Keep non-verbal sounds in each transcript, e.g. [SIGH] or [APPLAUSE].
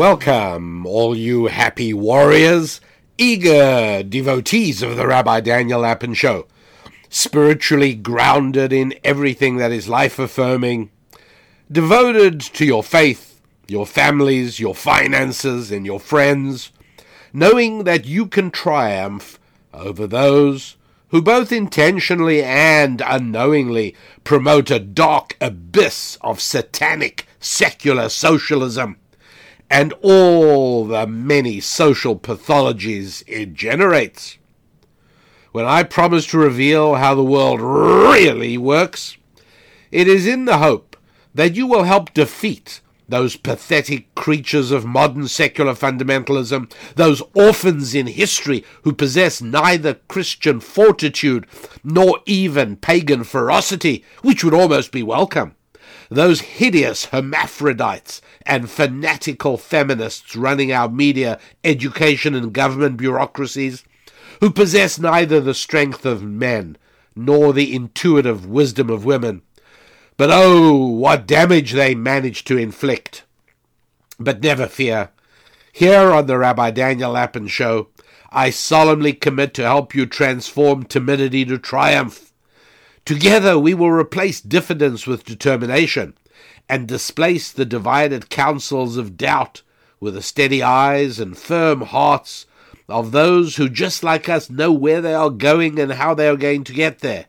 Welcome, all you happy warriors, eager devotees of the Rabbi Daniel Lapin Show, spiritually grounded in everything that is life affirming, devoted to your faith, your families, your finances, and your friends, knowing that you can triumph over those who both intentionally and unknowingly promote a dark abyss of satanic secular socialism and all the many social pathologies it generates. When I promise to reveal how the world really works, it is in the hope that you will help defeat those pathetic creatures of modern secular fundamentalism, those orphans in history who possess neither Christian fortitude nor even pagan ferocity, which would almost be welcome. Those hideous hermaphrodites and fanatical feminists running our media, education, and government bureaucracies, who possess neither the strength of men nor the intuitive wisdom of women but oh, what damage they manage to inflict. But never fear. Here on the Rabbi Daniel Lapin Show, I solemnly commit to help you transform timidity to triumph. Together we will replace diffidence with determination and displace the divided counsels of doubt with the steady eyes and firm hearts of those who, just like us, know where they are going and how they are going to get there.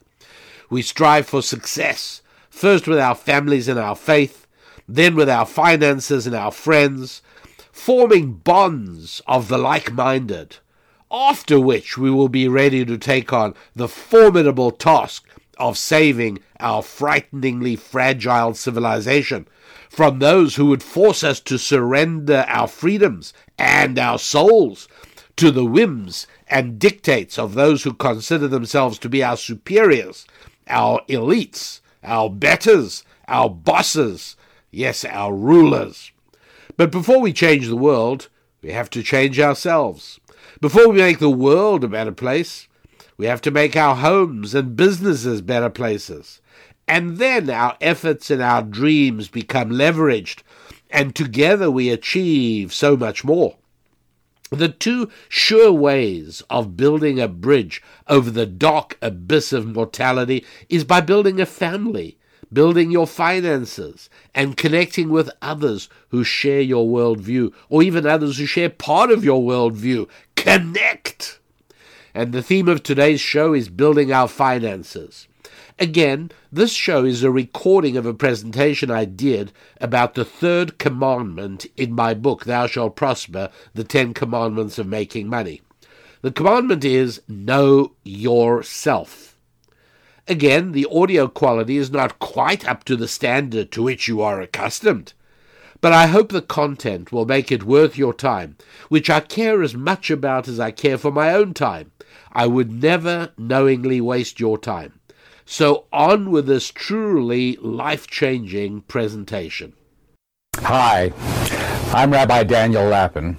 We strive for success first with our families and our faith, then with our finances and our friends, forming bonds of the like minded, after which we will be ready to take on the formidable task of saving our frighteningly fragile civilization from those who would force us to surrender our freedoms and our souls to the whims and dictates of those who consider themselves to be our superiors, our elites, our betters, our bosses, yes, our rulers. But before we change the world, we have to change ourselves. Before we make the world a better place, we have to make our homes and businesses better places. And then our efforts and our dreams become leveraged, and together we achieve so much more. The two sure ways of building a bridge over the dark abyss of mortality is by building a family, building your finances, and connecting with others who share your worldview, or even others who share part of your worldview. Connect! And the theme of today's show is building our finances. Again, this show is a recording of a presentation I did about the third commandment in my book, Thou Shalt Prosper The Ten Commandments of Making Money. The commandment is Know Yourself. Again, the audio quality is not quite up to the standard to which you are accustomed. But I hope the content will make it worth your time, which I care as much about as I care for my own time. I would never knowingly waste your time. So on with this truly life changing presentation. Hi, I'm Rabbi Daniel Lapin,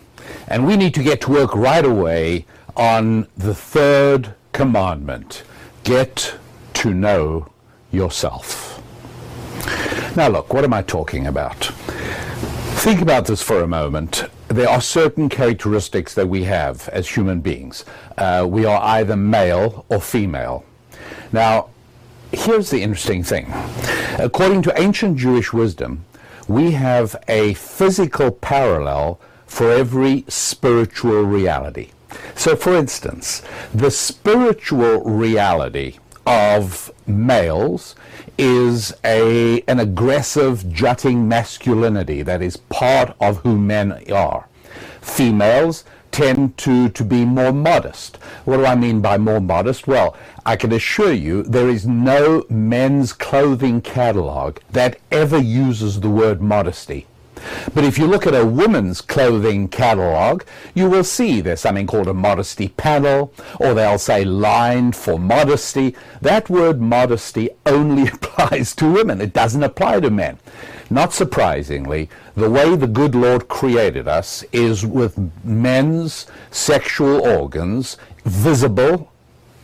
and we need to get to work right away on the third commandment get to know yourself. Now, look, what am I talking about? Think about this for a moment. There are certain characteristics that we have as human beings. Uh, we are either male or female. Now, here's the interesting thing. According to ancient Jewish wisdom, we have a physical parallel for every spiritual reality. So, for instance, the spiritual reality of males is a, an aggressive, jutting masculinity that is part of who men are. Females tend to, to be more modest. What do I mean by more modest? Well, I can assure you there is no men's clothing catalog that ever uses the word modesty. But if you look at a woman's clothing catalog, you will see there's something called a modesty panel, or they'll say lined for modesty. That word modesty only [LAUGHS] applies to women. It doesn't apply to men. Not surprisingly, the way the good Lord created us is with men's sexual organs visible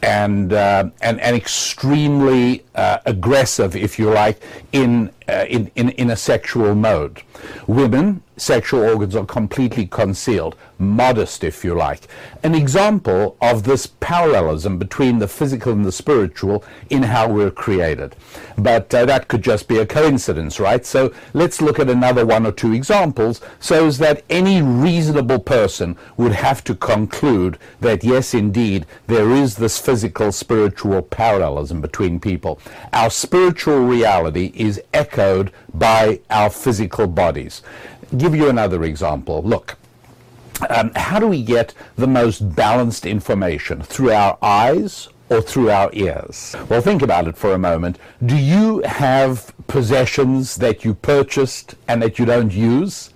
and, uh, and, and extremely uh, aggressive, if you like, in, uh, in, in, in a sexual mode. Women sexual organs are completely concealed, modest, if you like. An example of this parallelism between the physical and the spiritual in how we're created. But uh, that could just be a coincidence, right? So let's look at another one or two examples so that any reasonable person would have to conclude that, yes, indeed, there is this physical spiritual parallelism between people. Our spiritual reality is echoed by our physical bodies give you another example. Look, um, how do we get the most balanced information? Through our eyes or through our ears? Well, think about it for a moment. Do you have possessions that you purchased and that you don't use?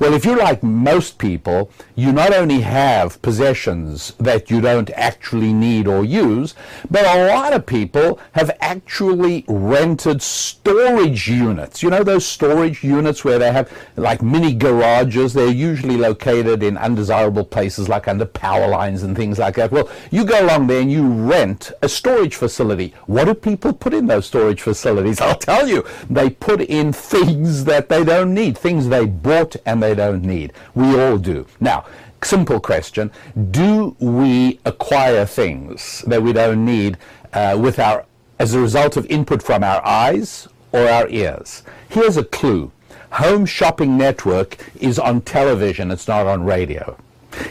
Well, if you're like most people, you not only have possessions that you don't actually need or use, but a lot of people have actually rented storage units. You know those storage units where they have like mini garages? They're usually located in undesirable places like under power lines and things like that. Well, you go along there and you rent a storage facility. What do people put in those storage facilities? [LAUGHS] I'll tell you. They put in things that they don't need, things they bought and they don't need. We all do. Now, simple question. Do we acquire things that we don't need uh, with our as a result of input from our eyes or our ears? Here's a clue. Home shopping network is on television. It's not on radio.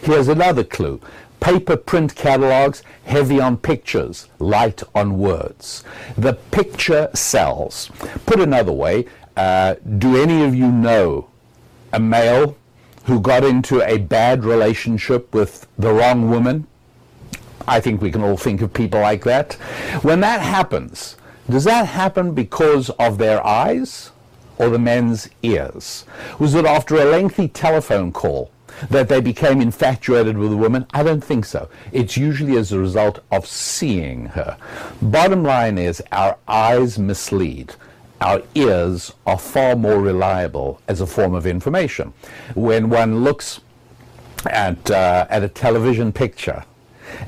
Here's another clue. Paper print catalogs heavy on pictures light on words. The picture sells. Put another way uh, do any of you know a male who got into a bad relationship with the wrong woman. I think we can all think of people like that. When that happens, does that happen because of their eyes or the men's ears? Was it after a lengthy telephone call that they became infatuated with a woman? I don't think so. It's usually as a result of seeing her. Bottom line is our eyes mislead our ears are far more reliable as a form of information. When one looks at, uh, at a television picture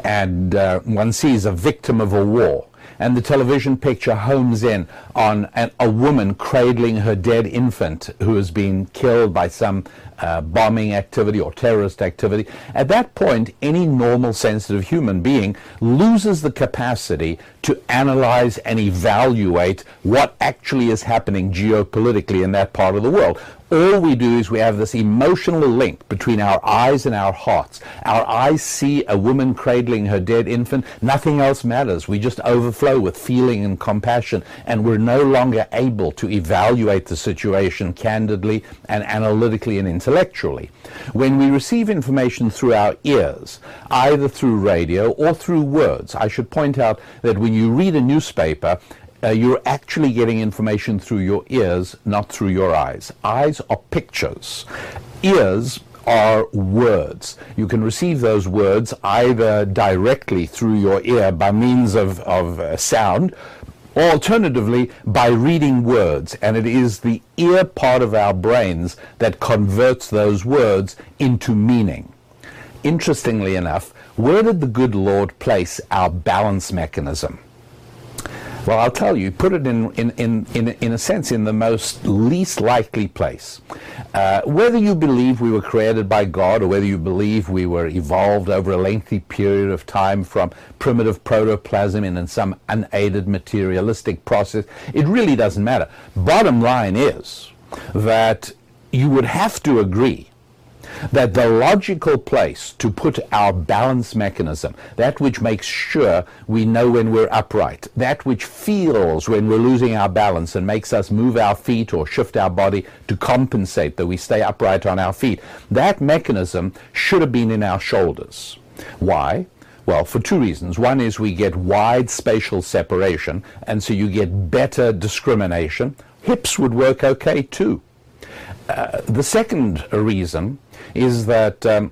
and uh, one sees a victim of a war, and the television picture homes in on an, a woman cradling her dead infant who has been killed by some uh, bombing activity or terrorist activity. At that point, any normal sensitive human being loses the capacity to analyze and evaluate what actually is happening geopolitically in that part of the world all we do is we have this emotional link between our eyes and our hearts. Our eyes see a woman cradling her dead infant. Nothing else matters. We just overflow with feeling and compassion, and we're no longer able to evaluate the situation candidly and analytically and intellectually. When we receive information through our ears, either through radio or through words, I should point out that when you read a newspaper, uh, you're actually getting information through your ears, not through your eyes. Eyes are pictures. Ears are words. You can receive those words either directly through your ear by means of, of uh, sound, or alternatively by reading words. And it is the ear part of our brains that converts those words into meaning. Interestingly enough, where did the good Lord place our balance mechanism? Well, I'll tell you, put it in, in, in, in, in a sense in the most least likely place. Uh, whether you believe we were created by God or whether you believe we were evolved over a lengthy period of time from primitive protoplasm in some unaided materialistic process, it really doesn't matter. Bottom line is that you would have to agree that the logical place to put our balance mechanism, that which makes sure we know when we're upright, that which feels when we're losing our balance and makes us move our feet or shift our body to compensate that we stay upright on our feet, that mechanism should have been in our shoulders. Why? Well, for two reasons. One is we get wide spatial separation, and so you get better discrimination. Hips would work okay too. Uh, the second reason is that um,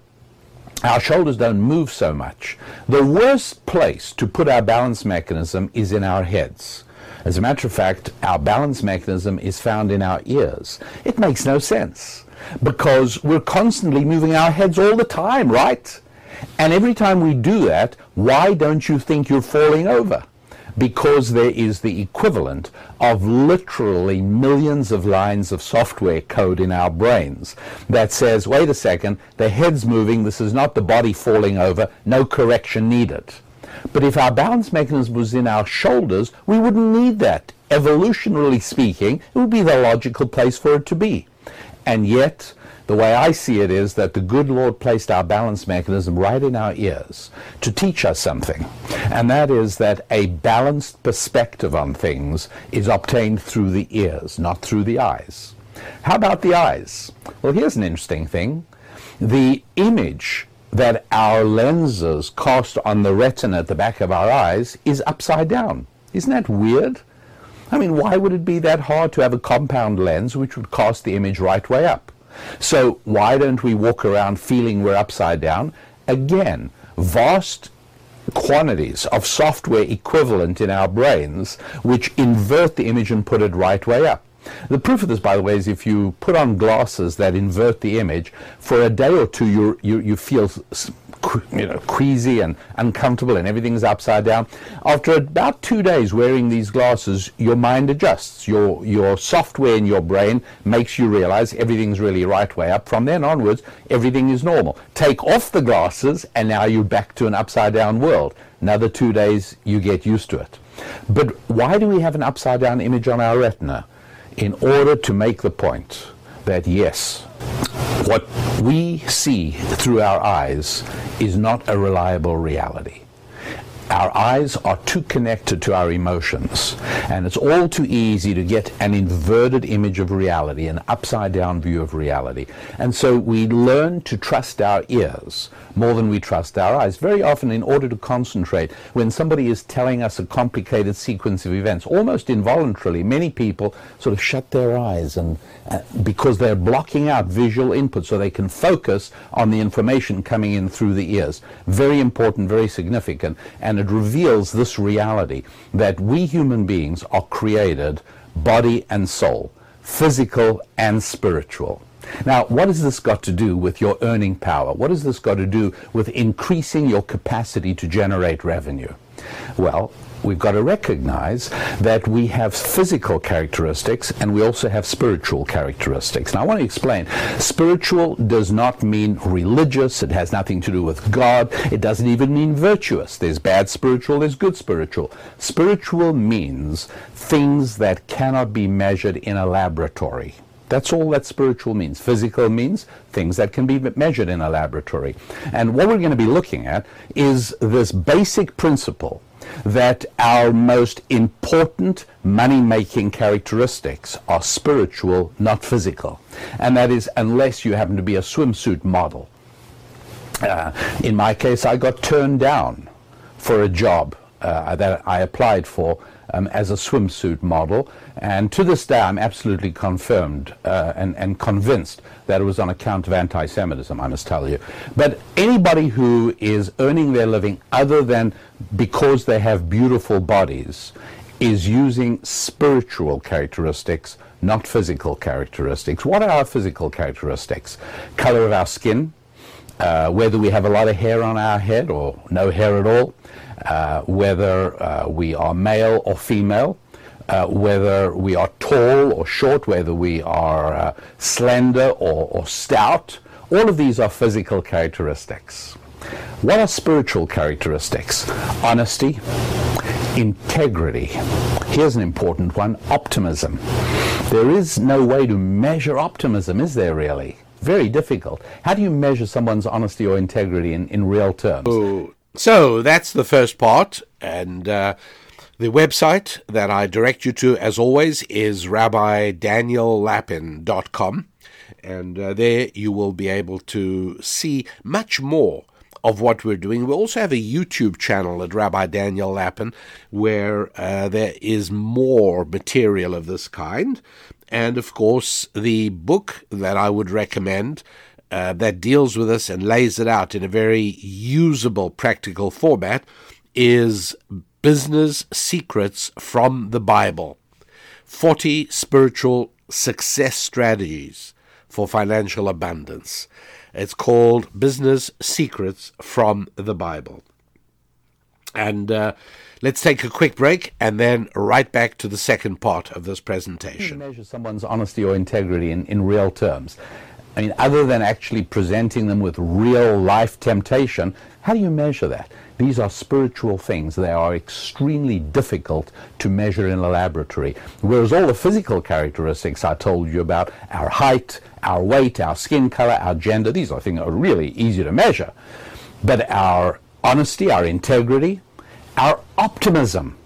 our shoulders don't move so much. The worst place to put our balance mechanism is in our heads. As a matter of fact, our balance mechanism is found in our ears. It makes no sense because we're constantly moving our heads all the time, right? And every time we do that, why don't you think you're falling over? Because there is the equivalent of literally millions of lines of software code in our brains that says, wait a second, the head's moving, this is not the body falling over, no correction needed. But if our balance mechanism was in our shoulders, we wouldn't need that. Evolutionarily speaking, it would be the logical place for it to be. And yet, the way I see it is that the good Lord placed our balance mechanism right in our ears to teach us something. And that is that a balanced perspective on things is obtained through the ears, not through the eyes. How about the eyes? Well, here's an interesting thing. The image that our lenses cast on the retina at the back of our eyes is upside down. Isn't that weird? I mean, why would it be that hard to have a compound lens which would cast the image right way up? So why don't we walk around feeling we're upside down? Again, vast quantities of software equivalent in our brains which invert the image and put it right way up. The proof of this, by the way, is if you put on glasses that invert the image, for a day or two you, you, feel you know, queasy and uncomfortable and everything's upside down. After about two days wearing these glasses, your mind adjusts. Your, your software in your brain makes you realize everything's really right way up. From then onwards, everything is normal. Take off the glasses and now you're back to an upside down world. Another two days, you get used to it. But why do we have an upside down image on our retina? In order to make the point that yes, what we see through our eyes is not a reliable reality. Our eyes are too connected to our emotions, and it's all too easy to get an inverted image of reality, an upside down view of reality. And so we learn to trust our ears more than we trust our eyes. Very often, in order to concentrate, when somebody is telling us a complicated sequence of events, almost involuntarily, many people sort of shut their eyes and uh, because they're blocking out visual input so they can focus on the information coming in through the ears. Very important, very significant, and it reveals this reality that we human beings are created body and soul, physical and spiritual. Now, what has this got to do with your earning power? What has this got to do with increasing your capacity to generate revenue? Well, we've got to recognize that we have physical characteristics and we also have spiritual characteristics. Now, I want to explain. Spiritual does not mean religious, it has nothing to do with God, it doesn't even mean virtuous. There's bad spiritual, there's good spiritual. Spiritual means things that cannot be measured in a laboratory. That's all that spiritual means. Physical means things that can be measured in a laboratory. And what we're going to be looking at is this basic principle that our most important money making characteristics are spiritual, not physical. And that is unless you happen to be a swimsuit model. Uh, in my case, I got turned down for a job uh, that I applied for um, as a swimsuit model. And to this day, I'm absolutely confirmed uh, and, and convinced that it was on account of anti Semitism, I must tell you. But anybody who is earning their living other than because they have beautiful bodies is using spiritual characteristics, not physical characteristics. What are our physical characteristics? Color of our skin, uh, whether we have a lot of hair on our head or no hair at all, whether uh, we are male or female, uh, whether we are tall or short, whether we are uh, slender or, or stout. All of these are physical characteristics. What are spiritual characteristics? Honesty, integrity. Here's an important one optimism. There is no way to measure optimism, is there really? Very difficult. How do you measure someone's honesty or integrity in, in real terms? Oh, so that's the first part, and uh, the website that I direct you to, as always, is rabbidaniellapin.com, and uh, there you will be able to see much more of what we're doing. We also have a YouTube channel at Rabbi Daniel Lapin where uh, there is more material of this kind. And of course, the book that I would recommend uh, that deals with this and lays it out in a very usable, practical format is Business Secrets from the Bible 40 Spiritual Success Strategies for Financial Abundance. It's called Business Secrets from the Bible. And uh, let's take a quick break and then right back to the second part of this presentation. measure someone's honesty or integrity in, in real terms? I mean, other than actually presenting them with real life temptation, how do you measure that? These are spiritual things. They are extremely difficult to measure in a laboratory. Whereas all the physical characteristics I told you about, our height, our weight, our skin color, our gender, these are things that are really easy to measure. But our honesty, our integrity, our optimism,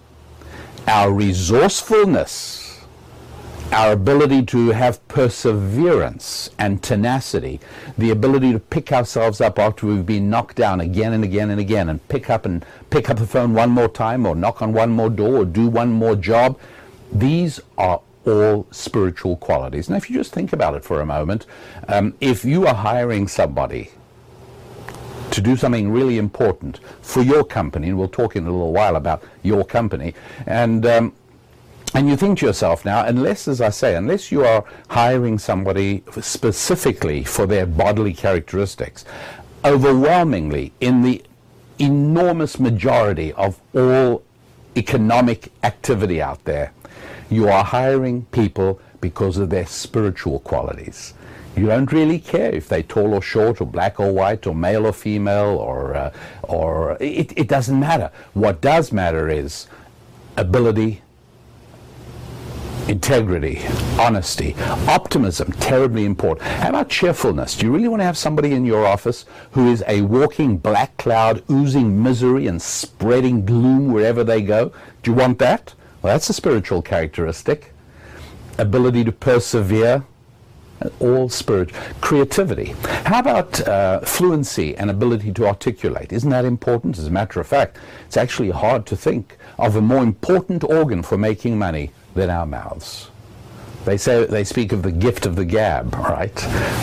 our resourcefulness, our ability to have perseverance and tenacity, the ability to pick ourselves up after we've been knocked down again and again and again, and pick up and pick up the phone one more time, or knock on one more door, or do one more job. These are all spiritual qualities. Now, if you just think about it for a moment, um, if you are hiring somebody to do something really important for your company, and we'll talk in a little while about your company, and um, and you think to yourself now, unless, as I say, unless you are hiring somebody specifically for their bodily characteristics, overwhelmingly in the enormous majority of all economic activity out there, you are hiring people because of their spiritual qualities. You don't really care if they're tall or short, or black or white, or male or female, or uh, or it, it doesn't matter. What does matter is ability, integrity, honesty, optimism, terribly important. How about cheerfulness? Do you really want to have somebody in your office who is a walking black cloud, oozing misery and spreading gloom wherever they go? Do you want that? Well, that's a spiritual characteristic. Ability to persevere, all spirit creativity how about uh, fluency and ability to articulate isn't that important as a matter of fact it's actually hard to think of a more important organ for making money than our mouths. They say they speak of the gift of the gab, right?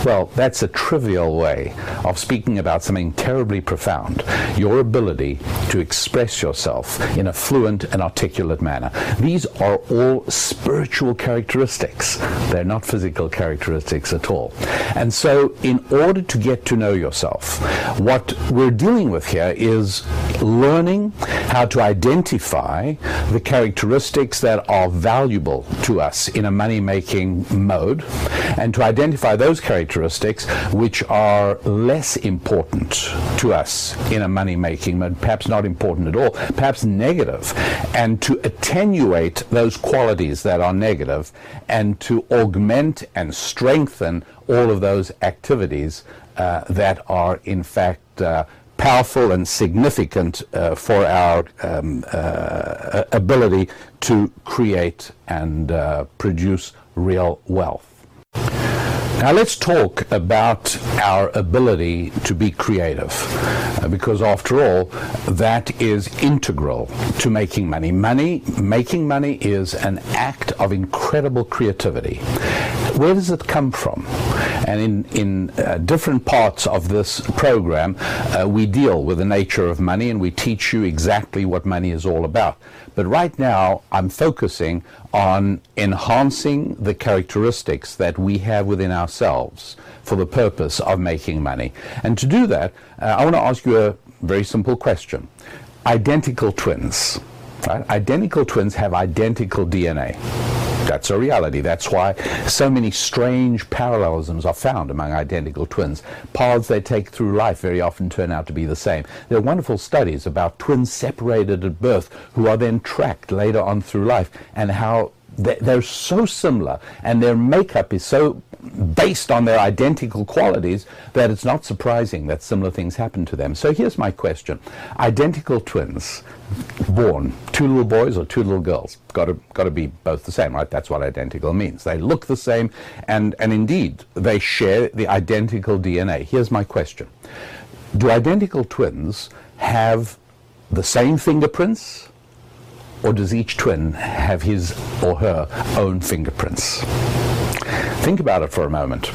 Well, that's a trivial way of speaking about something terribly profound. Your ability to express yourself in a fluent and articulate manner. These are all spiritual characteristics. They're not physical characteristics at all. And so, in order to get to know yourself, what we're dealing with here is learning how to identify the characteristics that are valuable to us in a money making mode and to identify those characteristics which are less important to us in a money making mode, perhaps not important at all, perhaps negative, and to attenuate those qualities that are negative and to augment and strengthen all of those activities uh, that are in fact uh, powerful and significant uh, for our um, uh, ability to create and uh, produce real wealth. Now let's talk about our ability to be creative, uh, because after all, that is integral to making money. Money, making money is an act of incredible creativity. Where does it come from? And in, in uh, different parts of this program, uh, we deal with the nature of money and we teach you exactly what money is all about. But right now, I'm focusing on enhancing the characteristics that we have within ourselves for the purpose of making money. And to do that, uh, I want to ask you a very simple question. Identical twins, right? Identical twins have identical DNA. That's a reality. That's why so many strange parallelisms are found among identical twins. Paths they take through life very often turn out to be the same. There are wonderful studies about twins separated at birth who are then tracked later on through life and how they're so similar and their makeup is so based on their identical qualities that it's not surprising that similar things happen to them. So here's my question. Identical twins born, two little boys or two little girls, got to, got to be both the same, right? That's what identical means. They look the same and, and indeed they share the identical DNA. Here's my question. Do identical twins have the same fingerprints or does each twin have his or her own fingerprints? Think about it for a moment.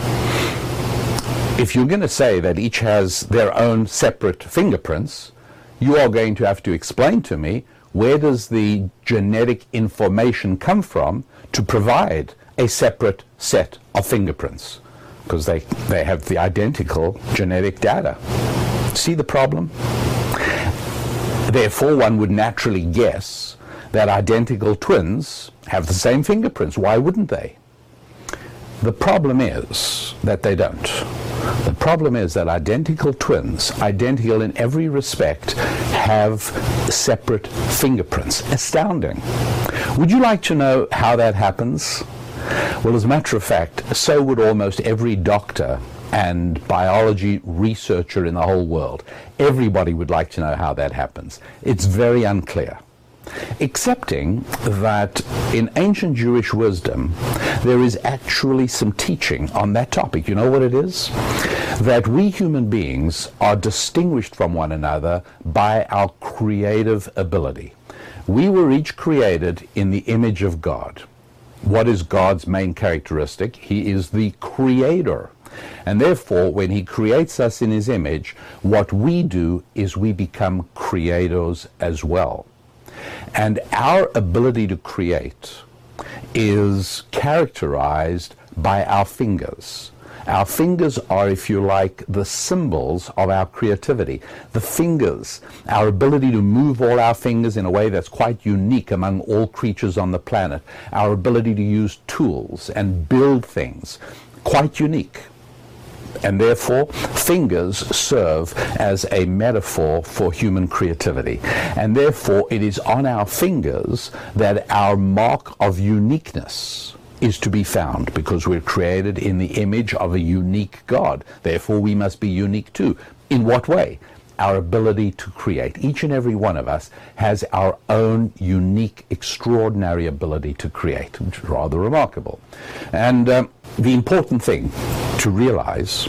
If you're going to say that each has their own separate fingerprints, you are going to have to explain to me where does the genetic information come from to provide a separate set of fingerprints because they, they have the identical genetic data. See the problem? Therefore, one would naturally guess that identical twins have the same fingerprints. Why wouldn't they? The problem is that they don't. The problem is that identical twins, identical in every respect, have separate fingerprints. Astounding. Would you like to know how that happens? Well, as a matter of fact, so would almost every doctor and biology researcher in the whole world. Everybody would like to know how that happens. It's very unclear. Excepting that in ancient Jewish wisdom, there is actually some teaching on that topic. You know what it is? That we human beings are distinguished from one another by our creative ability. We were each created in the image of God. What is God's main characteristic? He is the creator. And therefore, when he creates us in his image, what we do is we become creators as well. And our ability to create is characterized by our fingers. Our fingers are, if you like, the symbols of our creativity. The fingers, our ability to move all our fingers in a way that's quite unique among all creatures on the planet. Our ability to use tools and build things, quite unique and therefore fingers serve as a metaphor for human creativity. And therefore it is on our fingers that our mark of uniqueness is to be found because we're created in the image of a unique God. Therefore we must be unique too. In what way? our ability to create. Each and every one of us has our own unique, extraordinary ability to create, which is rather remarkable. And um, the important thing to realize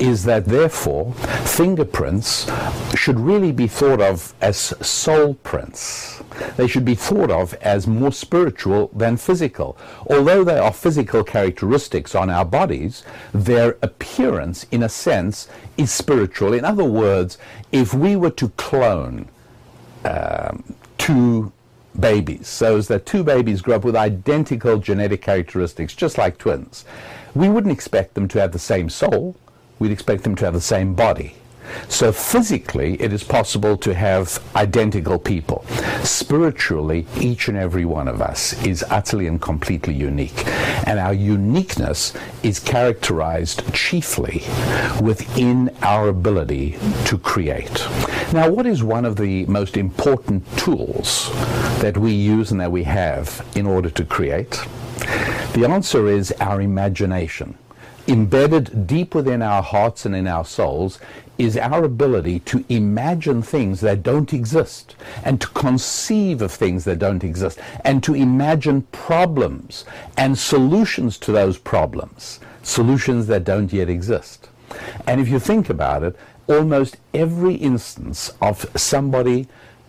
is that therefore fingerprints should really be thought of as soul prints. They should be thought of as more spiritual than physical. Although they are physical characteristics on our bodies, their appearance, in a sense, is spiritual. In other words, if we were to clone um, two babies, so as that two babies grow up with identical genetic characteristics, just like twins, we wouldn't expect them to have the same soul. We'd expect them to have the same body. So physically, it is possible to have identical people. Spiritually, each and every one of us is utterly and completely unique. And our uniqueness is characterized chiefly within our ability to create. Now, what is one of the most important tools that we use and that we have in order to create? The answer is our imagination embedded deep within our hearts and in our souls is our ability to imagine things that don't exist and to conceive of things that don't exist and to imagine problems and solutions to those problems, solutions that don't yet exist. And if you think about it, almost every instance of somebody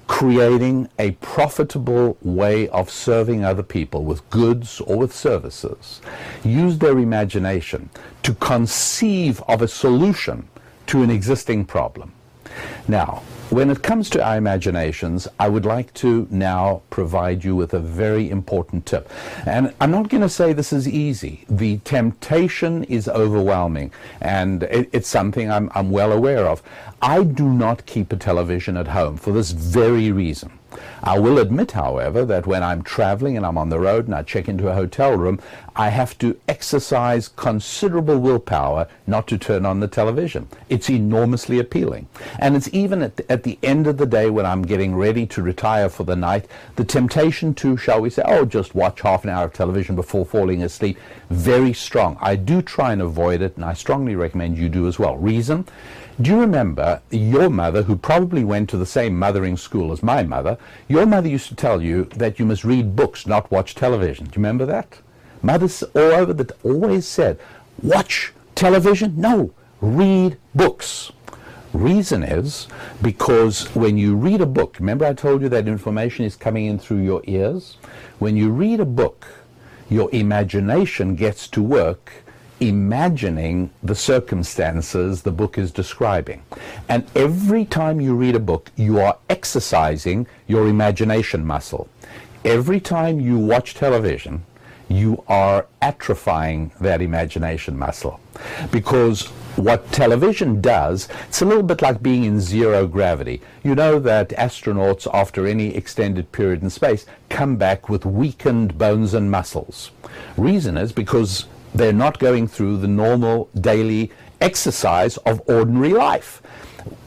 creating a profitable way of serving other people with goods or with services, use their imagination to conceive of a solution to an existing problem. Now, when it comes to our imaginations, I would like to now provide you with a very important tip. And I'm not going to say this is easy. The temptation is overwhelming, and it, it's something I'm, I'm well aware of. I do not keep a television at home for this very reason. I will admit, however, that when I'm traveling and I'm on the road and I check into a hotel room, I have to exercise considerable willpower not to turn on the television. It's enormously appealing. And it's even at the, at the end of the day when I'm getting ready to retire for the night, the temptation to, shall we say, oh, just watch half an hour of television before falling asleep, very strong. I do try and avoid it, and I strongly recommend you do as well. Reason? Do you remember your mother, who probably went to the same mothering school as my mother, your mother used to tell you that you must read books, not watch television. Do you remember that? Mothers all over that always said, watch television? No, read books. Reason is because when you read a book, remember I told you that information is coming in through your ears? When you read a book, your imagination gets to work imagining the circumstances the book is describing. And every time you read a book, you are exercising your imagination muscle. Every time you watch television, you are atrophying that imagination muscle. Because what television does, it's a little bit like being in zero gravity. You know that astronauts, after any extended period in space, come back with weakened bones and muscles. Reason is because they're not going through the normal daily exercise of ordinary life.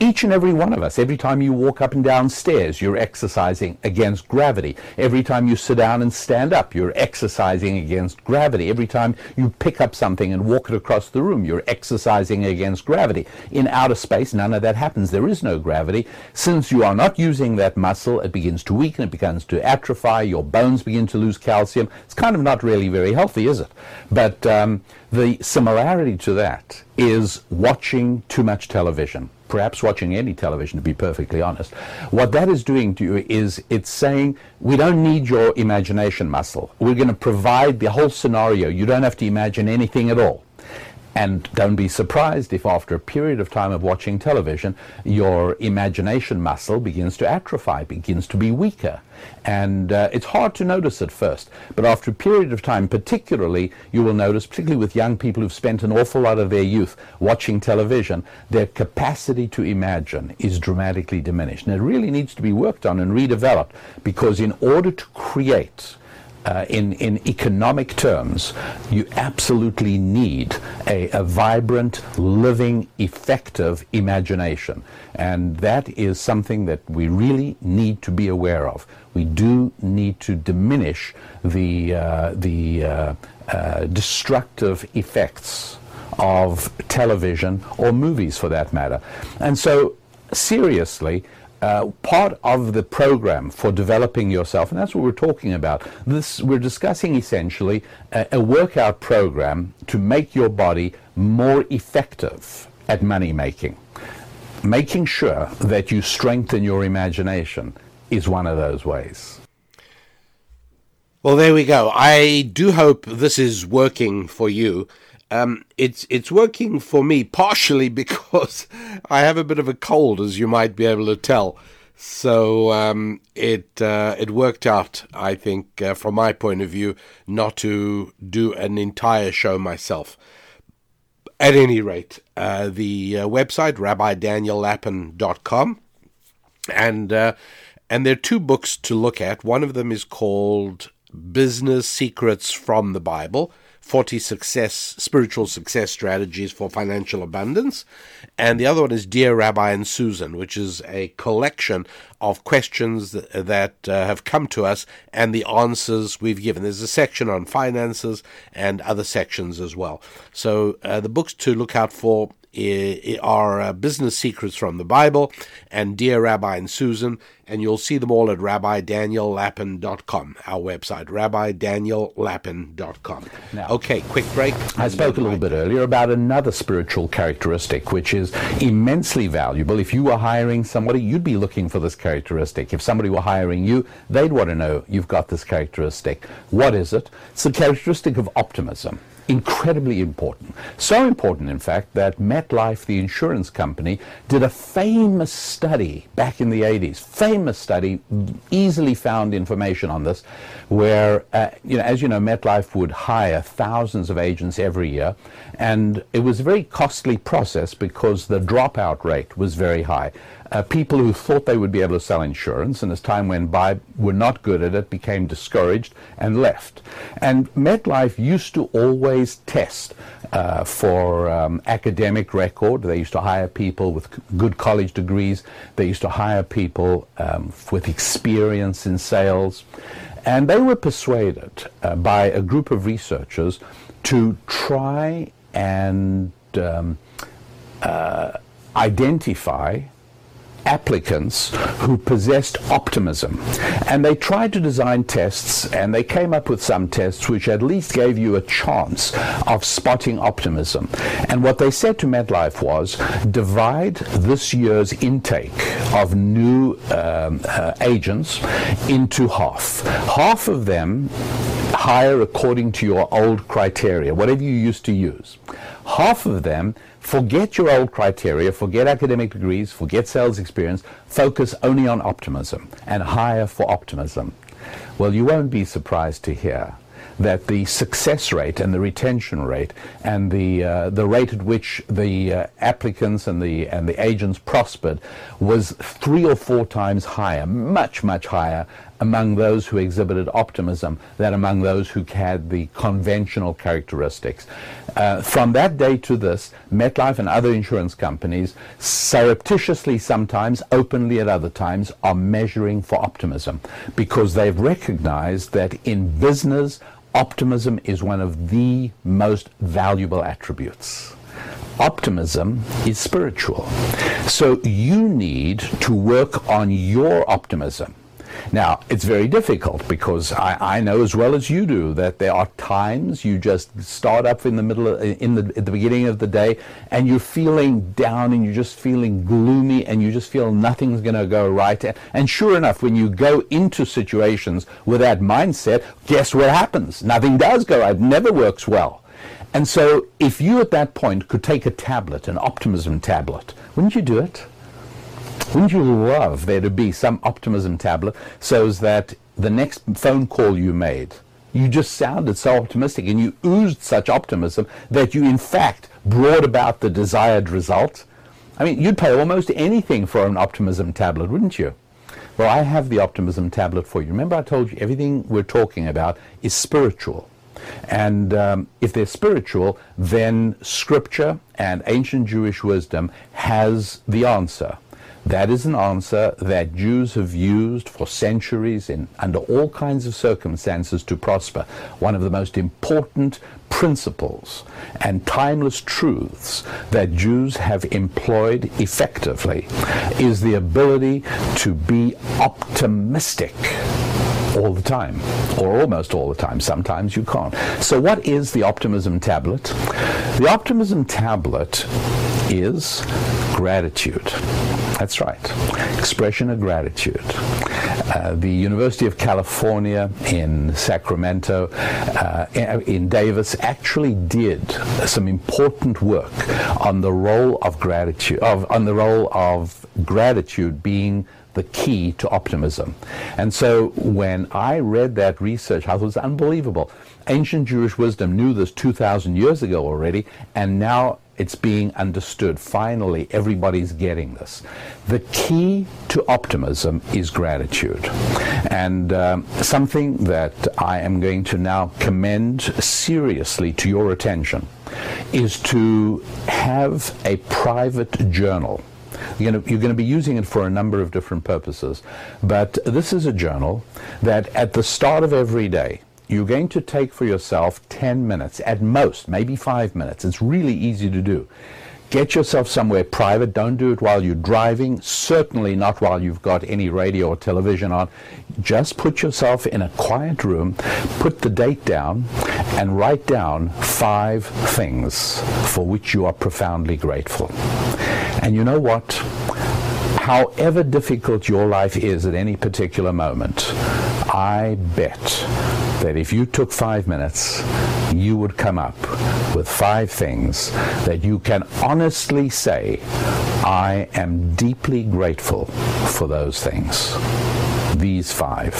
Each and every one of us, every time you walk up and down stairs, you're exercising against gravity. Every time you sit down and stand up, you're exercising against gravity. Every time you pick up something and walk it across the room, you're exercising against gravity. In outer space, none of that happens. There is no gravity. Since you are not using that muscle, it begins to weaken, it begins to atrophy, your bones begin to lose calcium. It's kind of not really very healthy, is it? But um, the similarity to that is watching too much television perhaps watching any television, to be perfectly honest. What that is doing to you is it's saying, we don't need your imagination muscle. We're going to provide the whole scenario. You don't have to imagine anything at all. And don't be surprised if after a period of time of watching television, your imagination muscle begins to atrophy, begins to be weaker. And uh, it's hard to notice at first, but after a period of time, particularly, you will notice, particularly with young people who've spent an awful lot of their youth watching television, their capacity to imagine is dramatically diminished. And it really needs to be worked on and redeveloped because in order to create uh, in, in economic terms, you absolutely need a, a, vibrant, living, effective imagination. And that is something that we really need to be aware of. We do need to diminish the, uh, the uh, uh destructive effects of television or movies for that matter. And so, seriously, uh, part of the program for developing yourself, and that's what we're talking about. This we're discussing essentially a, a workout program to make your body more effective at money making. Making sure that you strengthen your imagination is one of those ways. Well, there we go. I do hope this is working for you. Um, it's it's working for me partially [LAUGHS] because I have a bit of a cold, as you might be able to tell. So um, it uh, it worked out, I think, uh, from my point of view, not to do an entire show myself. At any rate, uh, the uh, website rabbidaniellapin.com, and uh, and there are two books to look at. One of them is called Business Secrets from the Bible 40 success spiritual success strategies for financial abundance. And the other one is dear rabbi and susan which is a collection of questions that, that uh, have come to us and the answers we've given. There's a section on finances and other sections as well. So uh, the books to look out for are uh, business secrets from the Bible and Dear Rabbi and Susan, and you'll see them all at rabbidaniellapin.com, our website, rabbidaniellapin.com. Now, okay, quick break. I spoke a little bit earlier about another spiritual characteristic, which is immensely valuable. If you were hiring somebody, you'd be looking for this characteristic. If somebody were hiring you, they'd want to know you've got this characteristic. What is it? It's the characteristic of optimism incredibly important. So important, in fact, that MetLife, the insurance company, did a famous study back in the 80s. Famous study, easily found information on this, where, uh, you know, as you know, MetLife would hire thousands of agents every year, and it was a very costly process because the dropout rate was very high uh, people who thought they would be able to sell insurance and as time went by were not good at it, became discouraged and left. And MetLife used to always test uh, for um, academic record. They used to hire people with good college degrees. They used to hire people um, with experience in sales. And they were persuaded uh, by a group of researchers to try and um, uh, identify applicants who possessed optimism. And they tried to design tests, and they came up with some tests which at least gave you a chance of spotting optimism. And what they said to MetLife was divide this year's intake of new um, uh, agents into half. Half of them hire according to your old criteria, whatever you used to use. Half of them Forget your old criteria, forget academic degrees, forget sales experience, focus only on optimism and hire for optimism. Well, you won't be surprised to hear that the success rate and the retention rate and the uh, the rate at which the uh, applicants and the and the agents prospered was three or four times higher, much much higher among those who exhibited optimism than among those who had the conventional characteristics. Uh, from that day to this, MetLife and other insurance companies, surreptitiously sometimes, openly at other times, are measuring for optimism because they've recognized that in business, optimism is one of the most valuable attributes optimism is spiritual. So you need to work on your optimism. Now, it's very difficult because I, I, know as well as you do that there are times you just start up in the middle, of, in the, at the beginning of the day, and you're feeling down and you're just feeling gloomy and you just feel nothing's going to go right. And sure enough, when you go into situations with that mindset, guess what happens? Nothing does go right. It never works well. And so, if you at that point could take a tablet, an optimism tablet, wouldn't you do it? Wouldn't you love there to be some optimism tablet so that the next phone call you made, you just sounded so optimistic and you oozed such optimism that you, in fact, brought about the desired result? I mean, you'd pay almost anything for an optimism tablet, wouldn't you? Well, I have the optimism tablet for you. Remember, I told you everything we're talking about is spiritual. And um, if they're spiritual, then scripture and ancient Jewish wisdom has the answer. That is an answer that Jews have used for centuries in under all kinds of circumstances to prosper. One of the most important principles and timeless truths that Jews have employed effectively is the ability to be optimistic all the time, or almost all the time. Sometimes you can't. So, what is the optimism tablet? The optimism tablet is gratitude. That's right, expression of gratitude. Uh, the University of California in Sacramento, uh, in Davis, actually did some important work on the role of gratitude, of, on the role of gratitude being the key to optimism. And so when I read that research, I thought it was unbelievable. Ancient Jewish wisdom knew this 2,000 years ago already, and now it's being understood. Finally, everybody's getting this. The key to optimism is gratitude. And um, something that I am going to now commend seriously to your attention is to have a private journal you're going, to, you're going to be using it for a number of different purposes. But this is a journal that at the start of every day, you're going to take for yourself 10 minutes, at most, maybe five minutes. It's really easy to do. Get yourself somewhere private. Don't do it while you're driving. Certainly not while you've got any radio or television on. Just put yourself in a quiet room, put the date down, and write down five things for which you are profoundly grateful. And you know what? However difficult your life is at any particular moment, I bet that if you took five minutes, you would come up with five things that you can honestly say, I am deeply grateful for those things. These five.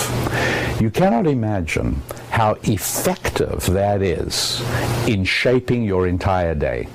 You cannot imagine how effective that is in shaping your entire day.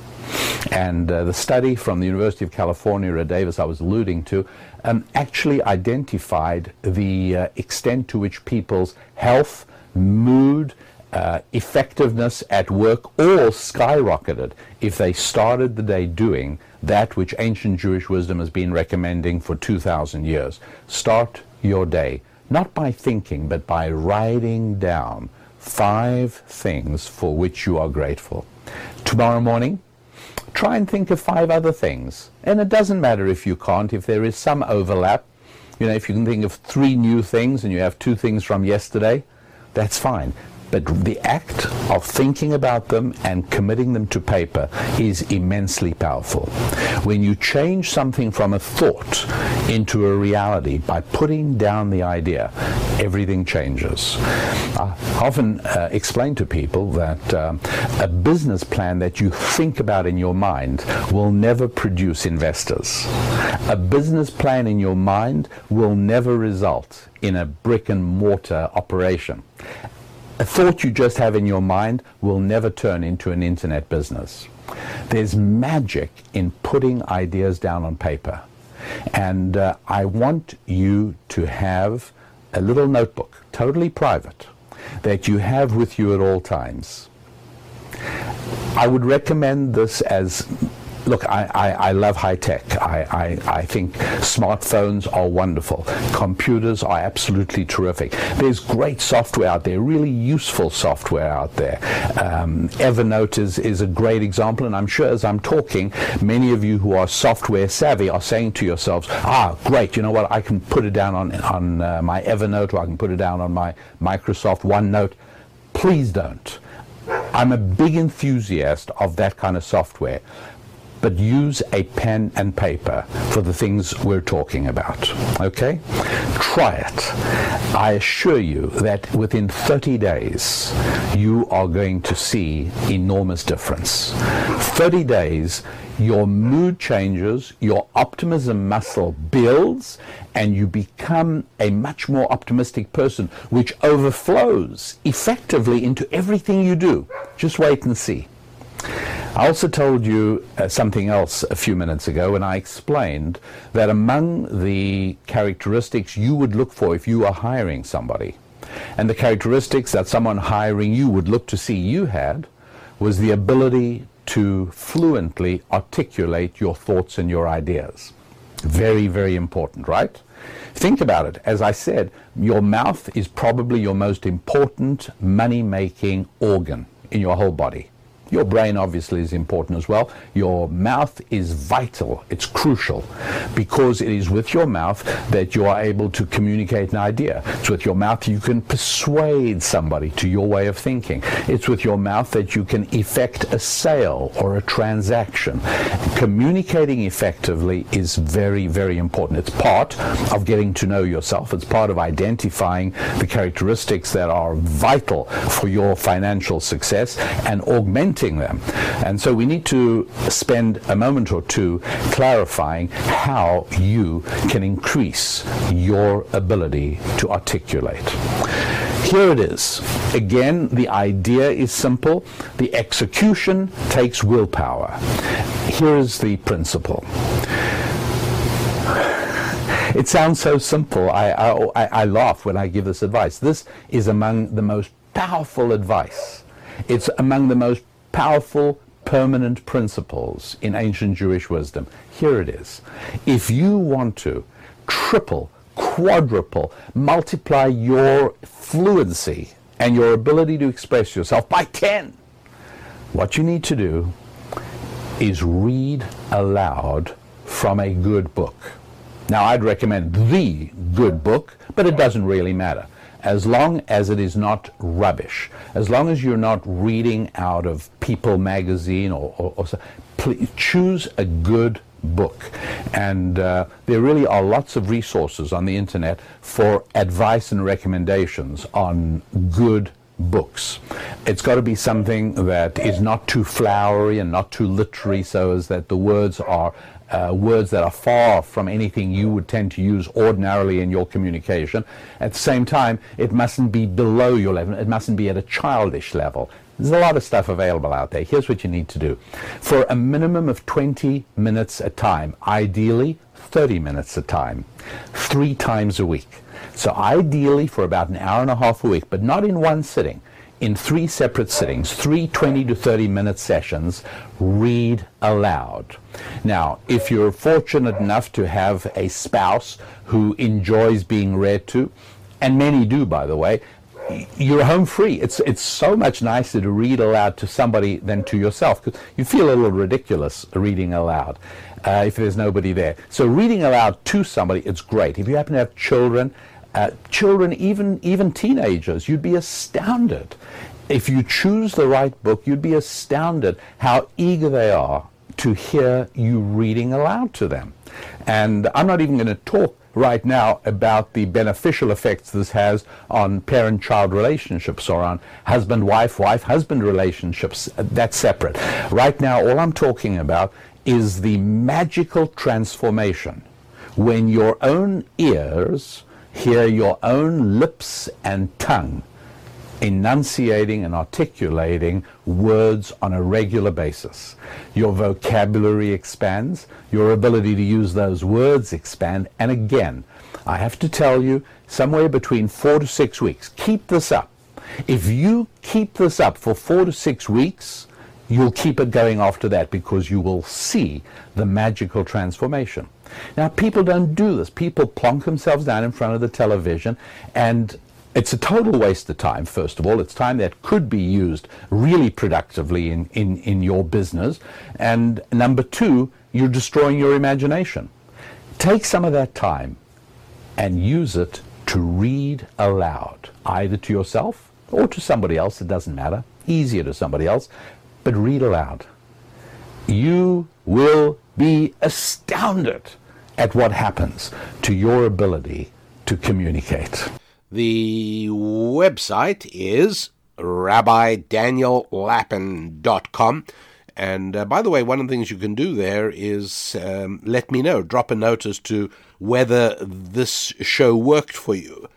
And uh, the study from the University of California at Davis I was alluding to um, actually identified the uh, extent to which people's health, mood, uh, effectiveness at work all skyrocketed if they started the day doing that which ancient Jewish wisdom has been recommending for 2,000 years. Start your day, not by thinking, but by writing down five things for which you are grateful. Tomorrow morning, try and think of five other things. And it doesn't matter if you can't, if there is some overlap. You know, if you can think of three new things and you have two things from yesterday, that's fine. But the act of thinking about them and committing them to paper is immensely powerful. When you change something from a thought into a reality by putting down the idea, everything changes. I often uh, explain to people that um, a business plan that you think about in your mind will never produce investors. A business plan in your mind will never result in a brick and mortar operation a thought you just have in your mind will never turn into an internet business. There's magic in putting ideas down on paper. And uh, I want you to have a little notebook, totally private, that you have with you at all times. I would recommend this as look, I, I, I, love high tech. I, I, I think smartphones are wonderful. Computers are absolutely terrific. There's great software out there, really useful software out there. Um, Evernote is, is a great example, and I'm sure as I'm talking, many of you who are software savvy are saying to yourselves, ah, great, you know what, I can put it down on, on uh, my Evernote or I can put it down on my Microsoft OneNote. Please don't. I'm a big enthusiast of that kind of software but use a pen and paper for the things we're talking about. Okay? Try it. I assure you that within 30 days, you are going to see enormous difference. 30 days, your mood changes, your optimism muscle builds, and you become a much more optimistic person, which overflows effectively into everything you do. Just wait and see. I also told you uh, something else a few minutes ago when I explained that among the characteristics you would look for if you are hiring somebody, and the characteristics that someone hiring you would look to see you had, was the ability to fluently articulate your thoughts and your ideas. Very, very important, right? Think about it. As I said, your mouth is probably your most important money making organ in your whole body. Your brain obviously is important as well. Your mouth is vital. It's crucial because it is with your mouth that you are able to communicate an idea. It's with your mouth you can persuade somebody to your way of thinking. It's with your mouth that you can effect a sale or a transaction. Communicating effectively is very, very important. It's part of getting to know yourself. It's part of identifying the characteristics that are vital for your financial success and augmenting them. And so we need to spend a moment or two clarifying how you can increase your ability to articulate. Here it is. Again, the idea is simple. The execution takes willpower. Here is the principle. It sounds so simple. I, I, I, laugh when I give this advice. This is among the most powerful advice. It's among the most powerful, permanent principles in ancient Jewish wisdom. Here it is. If you want to triple, quadruple, multiply your fluency and your ability to express yourself by 10, what you need to do is read aloud from a good book. Now, I'd recommend the good book, but it doesn't really matter as long as it is not rubbish, as long as you're not reading out of People magazine or, or, or please choose a good book. And uh, there really are lots of resources on the internet for advice and recommendations on good books. It's got to be something that is not too flowery and not too literary so as that the words are uh, words that are far from anything you would tend to use ordinarily in your communication. At the same time, it mustn't be below your level. It mustn't be at a childish level. There's a lot of stuff available out there. Here's what you need to do. For a minimum of 20 minutes a time, ideally 30 minutes a time, three times a week. So ideally for about an hour and a half a week, but not in one sitting in three separate sittings, three 20 to 30 minute sessions, read aloud. Now, if you're fortunate enough to have a spouse who enjoys being read to, and many do, by the way, you're home free. It's it's so much nicer to read aloud to somebody than to yourself because you feel a little ridiculous reading aloud uh, if there's nobody there. So reading aloud to somebody, it's great. If you happen to have children, uh, children, even even teenagers, you'd be astounded if you choose the right book. You'd be astounded how eager they are to hear you reading aloud to them. And I'm not even going to talk right now about the beneficial effects this has on parent child relationships or on husband wife wife husband relationships. That's separate. Right now, all I'm talking about is the magical transformation when your own ears hear your own lips and tongue enunciating and articulating words on a regular basis. Your vocabulary expands, your ability to use those words expand, and again, I have to tell you, somewhere between four to six weeks, keep this up. If you keep this up for four to six weeks, you'll keep it going after that because you will see the magical transformation. Now, people don't do this. People plonk themselves down in front of the television and it's a total waste of time, first of all. It's time that could be used really productively in, in, in your business. And number two, you're destroying your imagination. Take some of that time and use it to read aloud, either to yourself or to somebody else, it doesn't matter. Easier to somebody else, but read aloud. You will be astounded at what happens to your ability to communicate. The website is rabbidaniellapin.com. And uh, by the way, one of the things you can do there is um, let me know, drop a note as to whether this show worked for you.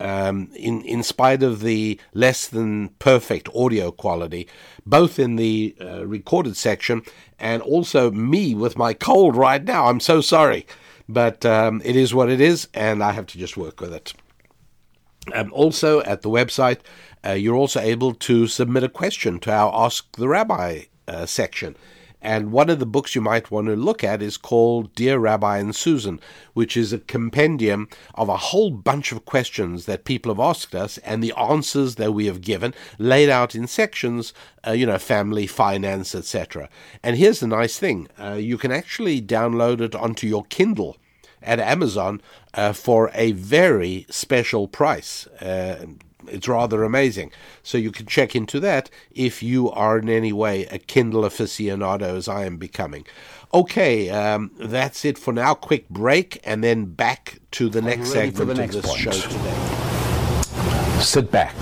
Um, in in spite of the less than perfect audio quality, both in the uh, recorded section and also me with my cold right now. I'm so sorry, but um, it is what it is, and I have to just work with it. Um, also, at the website, uh, you're also able to submit a question to our Ask the Rabbi uh, section. And one of the books you might want to look at is called Dear Rabbi and Susan, which is a compendium of a whole bunch of questions that people have asked us and the answers that we have given, laid out in sections, uh, you know, family, finance, etc. And here's the nice thing uh, you can actually download it onto your Kindle at Amazon uh, for a very special price. It's rather amazing. So you can check into that if you are in any way a Kindle aficionado, as I am becoming. Okay, um, that's it for now. Quick break, and then back to the next segment the next of this point. show today. Sit back.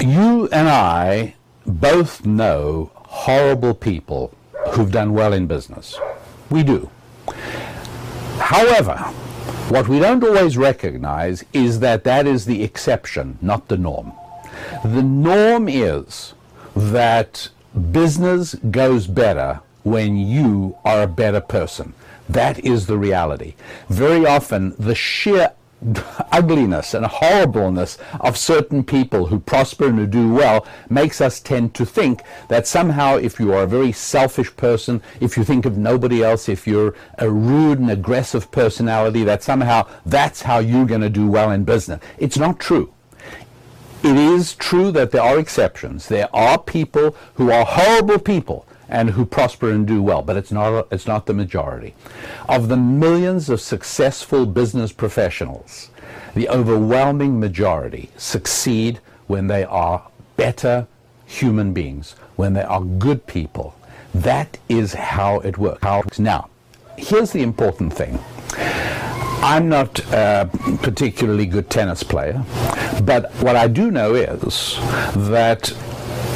You and I both know horrible people who've done well in business. We do. However, what we don't always recognize is that that is the exception, not the norm. The norm is that business goes better when you are a better person. That is the reality. Very often, the sheer ugliness and horribleness of certain people who prosper and who do well makes us tend to think that somehow if you are a very selfish person, if you think of nobody else, if you're a rude and aggressive personality, that somehow that's how you're going to do well in business. It's not true. It is true that there are exceptions. There are people who are horrible people and who prosper and do well, but it's not, it's not the majority. Of the millions of successful business professionals, the overwhelming majority succeed when they are better human beings, when they are good people. That is how it works. How it works. Now, here's the important thing. I'm not a particularly good tennis player, but what I do know is that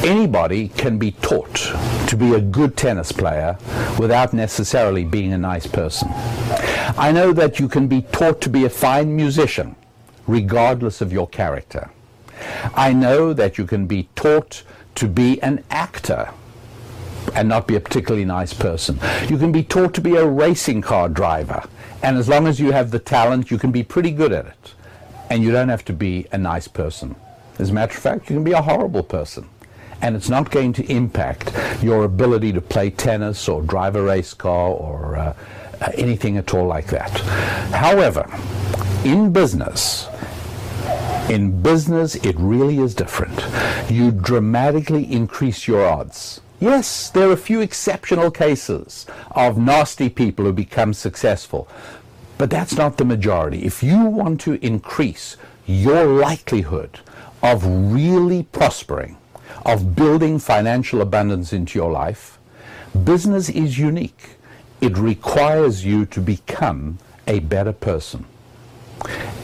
anybody can be taught to be a good tennis player without necessarily being a nice person. I know that you can be taught to be a fine musician regardless of your character. I know that you can be taught to be an actor and not be a particularly nice person. You can be taught to be a racing car driver, and as long as you have the talent, you can be pretty good at it. And you don't have to be a nice person. As a matter of fact, you can be a horrible person. And it's not going to impact your ability to play tennis or drive a race car or uh, uh, anything at all like that. However, in business, in business, it really is different. You dramatically increase your odds. Yes, there are a few exceptional cases of nasty people who become successful, but that's not the majority. If you want to increase your likelihood of really prospering, of building financial abundance into your life, business is unique. It requires you to become a better person.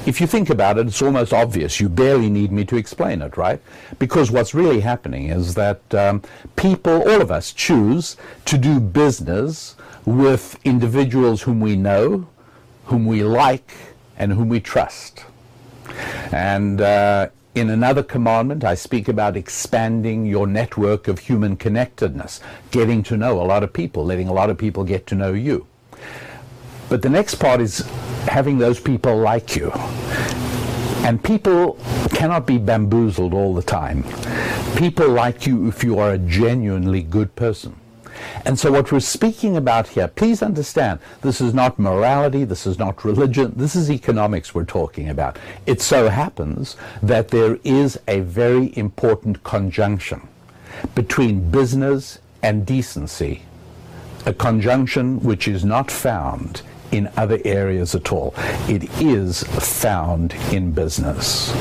If you think about it, it's almost obvious. You barely need me to explain it, right? Because what's really happening is that um, people, all of us, choose to do business with individuals whom we know, whom we like, and whom we trust. And uh, in another commandment, I speak about expanding your network of human connectedness, getting to know a lot of people, letting a lot of people get to know you. But the next part is having those people like you. And people cannot be bamboozled all the time. People like you if you are a genuinely good person. And so, what we're speaking about here, please understand, this is not morality, this is not religion, this is economics we're talking about. It so happens that there is a very important conjunction between business and decency, a conjunction which is not found in other areas at all. It is found in business.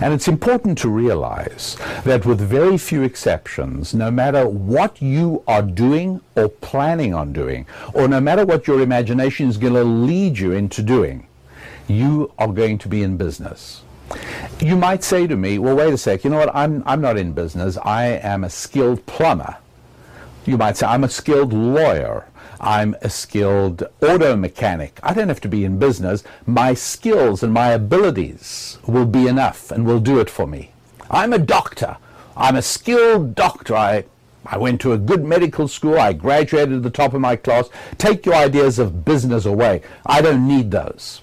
And it's important to realize that with very few exceptions, no matter what you are doing or planning on doing, or no matter what your imagination is going to lead you into doing, you are going to be in business. You might say to me, well, wait a sec, you know what, I'm, I'm not in business, I am a skilled plumber. You might say, I'm a skilled lawyer. I'm a skilled auto mechanic. I don't have to be in business. My skills and my abilities will be enough and will do it for me. I'm a doctor. I'm a skilled doctor. I, I went to a good medical school. I graduated at the top of my class. Take your ideas of business away. I don't need those.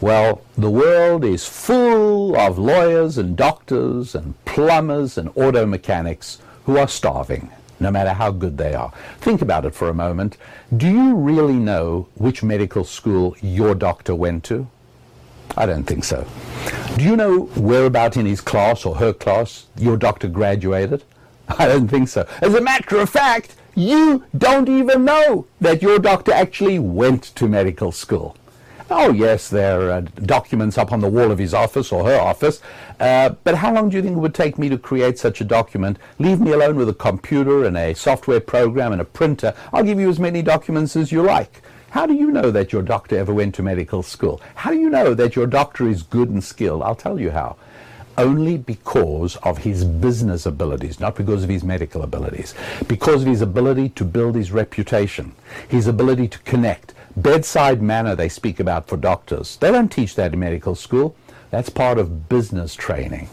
Well, the world is full of lawyers and doctors and plumbers and auto mechanics who are starving no matter how good they are. Think about it for a moment. Do you really know which medical school your doctor went to? I don't think so. Do you know whereabout in his class or her class your doctor graduated? I don't think so. As a matter of fact, you don't even know that your doctor actually went to medical school. Oh, yes, there are documents up on the wall of his office or her office. Uh, but how long do you think it would take me to create such a document? Leave me alone with a computer and a software program and a printer. I'll give you as many documents as you like. How do you know that your doctor ever went to medical school? How do you know that your doctor is good and skilled? I'll tell you how only because of his business abilities, not because of his medical abilities, because of his ability to build his reputation, his ability to connect, bedside manner they speak about for doctors. They don't teach that in medical school. That's part of business training.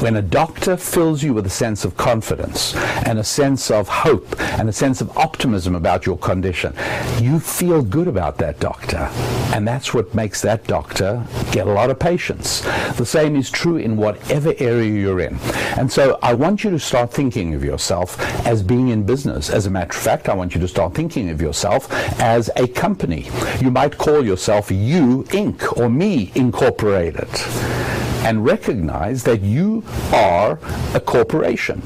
When a doctor fills you with a sense of confidence and a sense of hope and a sense of optimism about your condition, you feel good about that doctor. And that's what makes that doctor get a lot of patients. The same is true in whatever area you're in. And so I want you to start thinking of yourself as being in business. As a matter of fact, I want you to start thinking of yourself as a company. You might call yourself You Inc. or Me Incorporated and recognize that you are a corporation.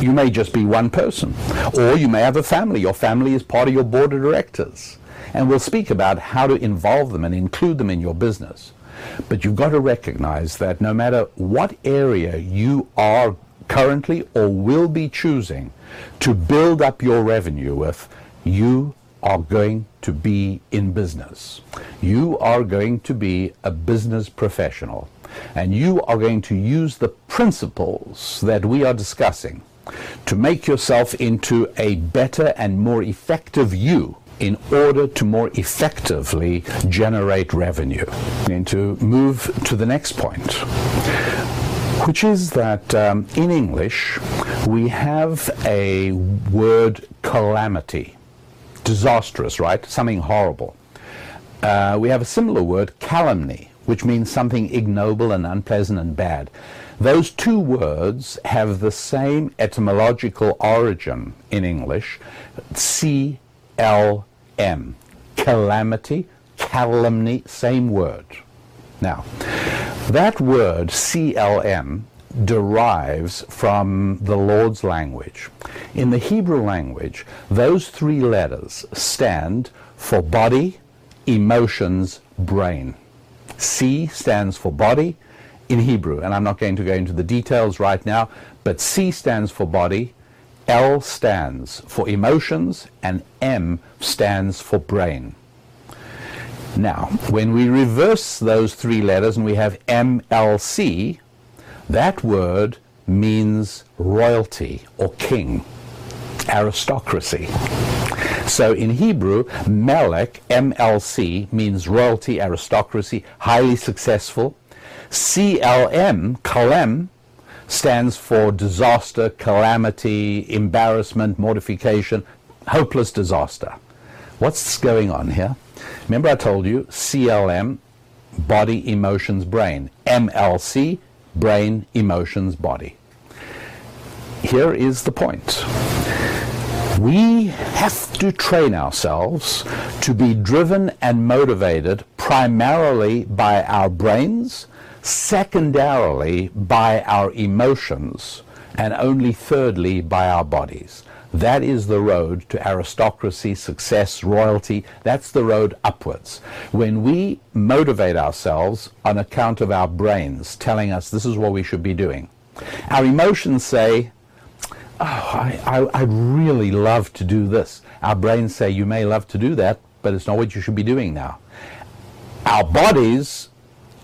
You may just be one person, or you may have a family. Your family is part of your board of directors. And we'll speak about how to involve them and include them in your business. But you've got to recognize that no matter what area you are currently or will be choosing to build up your revenue with, you are going to be in business. You are going to be a business professional. And you are going to use the principles that we are discussing to make yourself into a better and more effective you in order to more effectively generate revenue. And to move to the next point, which is that um, in English we have a word calamity, disastrous, right? Something horrible. Uh, we have a similar word, calumny, which means something ignoble and unpleasant and bad. Those two words have the same etymological origin in English, C L M. Calamity, calumny, same word. Now, that word CLM derives from the Lord's language. In the Hebrew language, those three letters stand for body, emotions, brain. C stands for body in Hebrew, and I'm not going to go into the details right now, but C stands for body, L stands for emotions, and M stands for brain. Now, when we reverse those three letters and we have MLC, that word means royalty or king, aristocracy. So in Hebrew, Melech, MLC, means royalty, aristocracy, highly successful. CLM, Kalem, stands for disaster, calamity, embarrassment, mortification, hopeless disaster. What's going on here? Remember I told you CLM, body, emotions, brain. MLC, brain, emotions, body. Here is the point. We have to train ourselves to be driven and motivated primarily by our brains, secondarily by our emotions, and only thirdly by our bodies. That is the road to aristocracy, success, royalty. That's the road upwards. When we motivate ourselves on account of our brains telling us this is what we should be doing, our emotions say, oh, I, I, I'd really love to do this. Our brains say, you may love to do that, but it's not what you should be doing now. Our bodies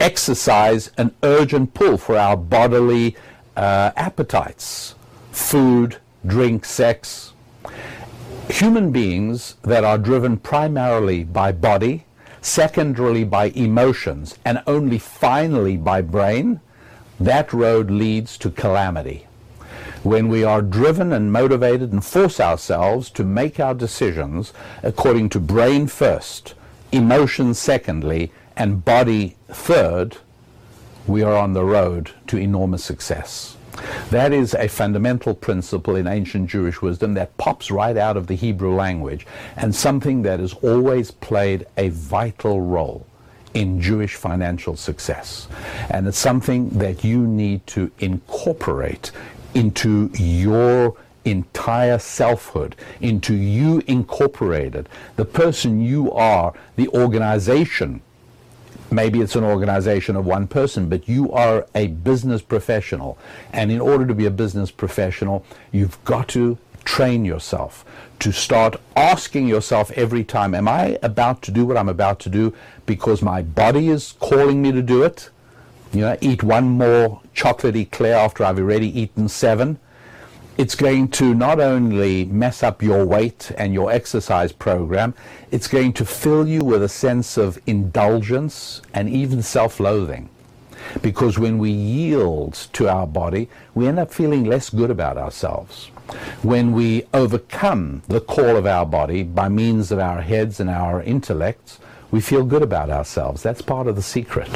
exercise an urgent pull for our bodily uh, appetites food, drink, sex. Human beings that are driven primarily by body, secondarily by emotions, and only finally by brain, that road leads to calamity when we are driven and motivated and force ourselves to make our decisions according to brain first, emotion secondly, and body third, we are on the road to enormous success. That is a fundamental principle in ancient Jewish wisdom that pops right out of the Hebrew language and something that has always played a vital role in Jewish financial success. And it's something that you need to incorporate into your entire selfhood, into you incorporated, the person you are, the organization. Maybe it's an organization of one person, but you are a business professional. And in order to be a business professional, you've got to train yourself to start asking yourself every time, Am I about to do what I'm about to do because my body is calling me to do it? You know, eat one more chocolate eclair after I've already eaten seven, it's going to not only mess up your weight and your exercise program, it's going to fill you with a sense of indulgence and even self loathing. Because when we yield to our body, we end up feeling less good about ourselves. When we overcome the call of our body by means of our heads and our intellects, we feel good about ourselves. That's part of the secret.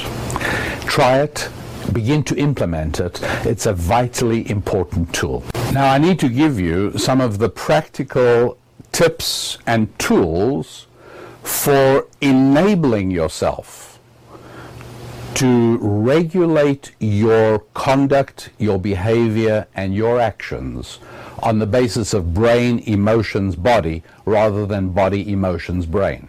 Try it, begin to implement it. It's a vitally important tool. Now, I need to give you some of the practical tips and tools for enabling yourself to regulate your conduct, your behavior, and your actions on the basis of brain, emotions, body, rather than body, emotions, brain.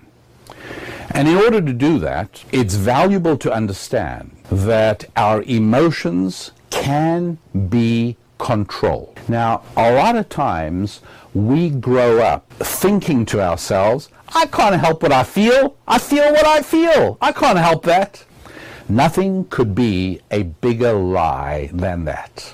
And in order to do that, it's valuable to understand that our emotions can be controlled. Now, a lot of times we grow up thinking to ourselves, I can't help what I feel. I feel what I feel. I can't help that. Nothing could be a bigger lie than that.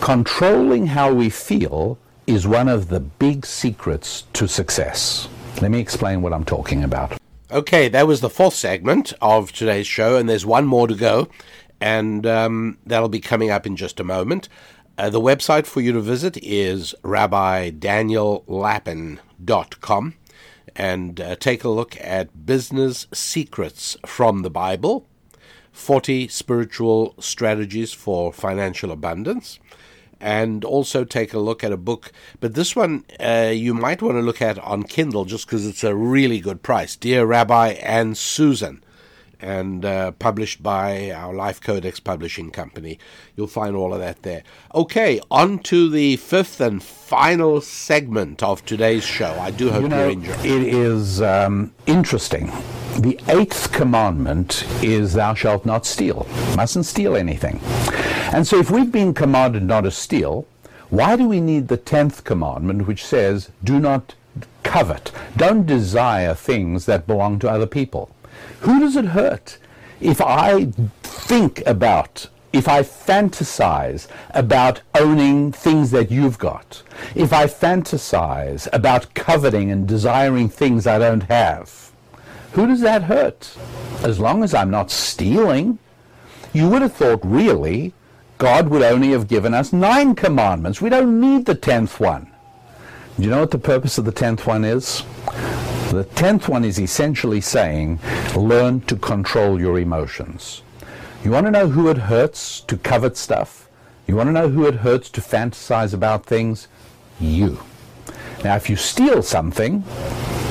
Controlling how we feel is one of the big secrets to success. Let me explain what I'm talking about. Okay, that was the fourth segment of today's show, and there's one more to go, and um, that'll be coming up in just a moment. Uh, the website for you to visit is rabbidaniellapin.com and uh, take a look at Business Secrets from the Bible 40 Spiritual Strategies for Financial Abundance and also take a look at a book. But this one uh, you might want to look at on Kindle just because it's a really good price. Dear Rabbi and Susan and uh, published by our Life Codex Publishing Company. You'll find all of that there. Okay, on to the fifth and final segment of today's show. I do hope you know, you're enjoying it. is um, interesting. The eighth commandment is thou shalt not steal. Mustn't steal anything. And so if we've been commanded not to steal, why do we need the tenth commandment which says do not covet, don't desire things that belong to other people? Who does it hurt if I think about if I fantasize about owning things that you've got, if I fantasize about coveting and desiring things I don't have, who does that hurt? As long as I'm not stealing, you would have thought really God would only have given us nine commandments. We don't need the tenth one. Do you know what the purpose of the tenth one is? The tenth one is essentially saying, learn to control your emotions. You want to know who it hurts to covet stuff? You want to know who it hurts to fantasize about things? You. Now, if you steal something,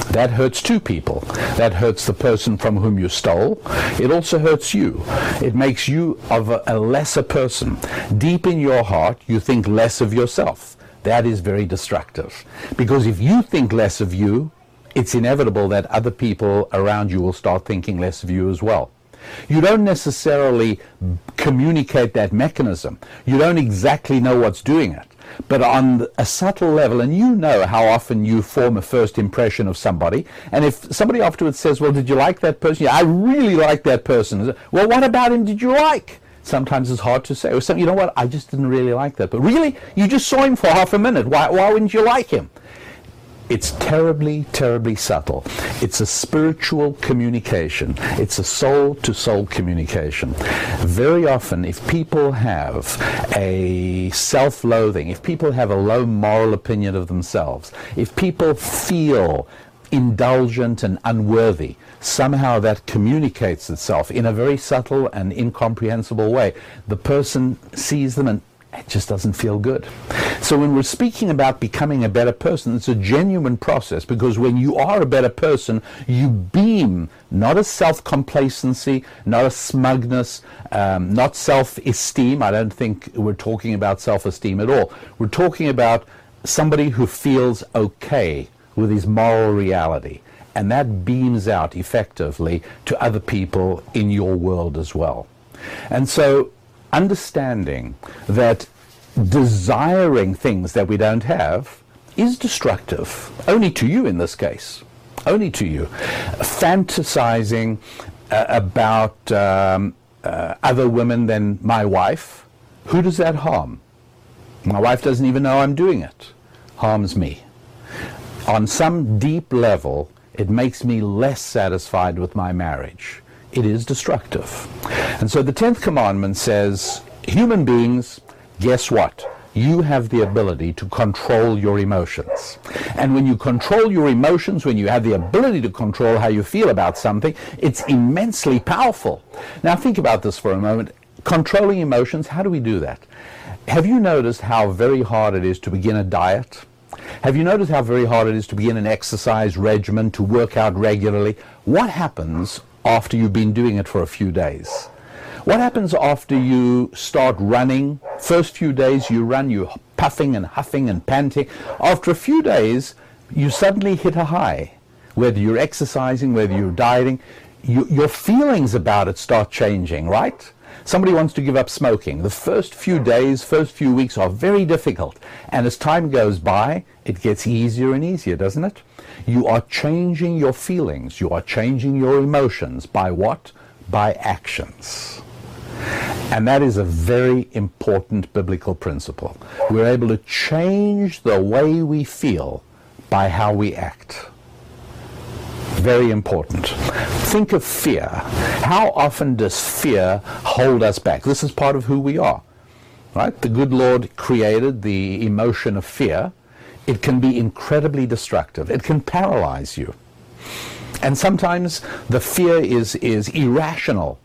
that hurts two people. That hurts the person from whom you stole. It also hurts you. It makes you of a, lesser person. Deep in your heart, you think less of yourself. That is very destructive. Because if you think less of you, it's inevitable that other people around you will start thinking less of you as well. You don't necessarily communicate that mechanism. You don't exactly know what's doing it. But on a subtle level, and you know how often you form a first impression of somebody, and if somebody afterwards says, Well, did you like that person? Yeah, I really like that person. Well, what about him did you like? Sometimes it's hard to say. Or some, you know what? I just didn't really like that. But really, you just saw him for half a minute. Why, why wouldn't you like him? It's terribly, terribly subtle. It's a spiritual communication. It's a soul to soul communication. Very often, if people have a self loathing, if people have a low moral opinion of themselves, if people feel indulgent and unworthy, somehow that communicates itself in a very subtle and incomprehensible way. The person sees them and it just doesn't feel good. So when we're speaking about becoming a better person, it's a genuine process because when you are a better person, you beam not a self-complacency, not a smugness, um, not self-esteem. I don't think we're talking about self-esteem at all. We're talking about somebody who feels okay with his moral reality. And that beams out effectively to other people in your world as well. And so understanding that desiring things that we don't have is destructive, only to you in this case, only to you. Fantasizing uh, about um, uh, other women than my wife, who does that harm? My wife doesn't even know I'm doing it. Harms me. On some deep level, it makes me less satisfied with my marriage it is destructive. And so the 10th commandment says, human beings, guess what? You have the ability to control your emotions. And when you control your emotions, when you have the ability to control how you feel about something, it's immensely powerful. Now think about this for a moment. Controlling emotions, how do we do that? Have you noticed how very hard it is to begin a diet? Have you noticed how very hard it is to begin an exercise regimen, to work out regularly? What happens after you've been doing it for a few days. What happens after you start running? First few days you run, you're puffing and huffing and panting. After a few days, you suddenly hit a high. Whether you're exercising, whether you're dieting, you, your feelings about it start changing, right? Somebody wants to give up smoking. The first few days, first few weeks are very difficult. And as time goes by, it gets easier and easier, doesn't it? You are changing your feelings. You are changing your emotions. By what? By actions. And that is a very important biblical principle. We're able to change the way we feel by how we act. Very important. Think of fear. How often does fear hold us back? This is part of who we are. Right? The good Lord created the emotion of fear it can be incredibly destructive. It can paralyze you. And sometimes the fear is, is irrational,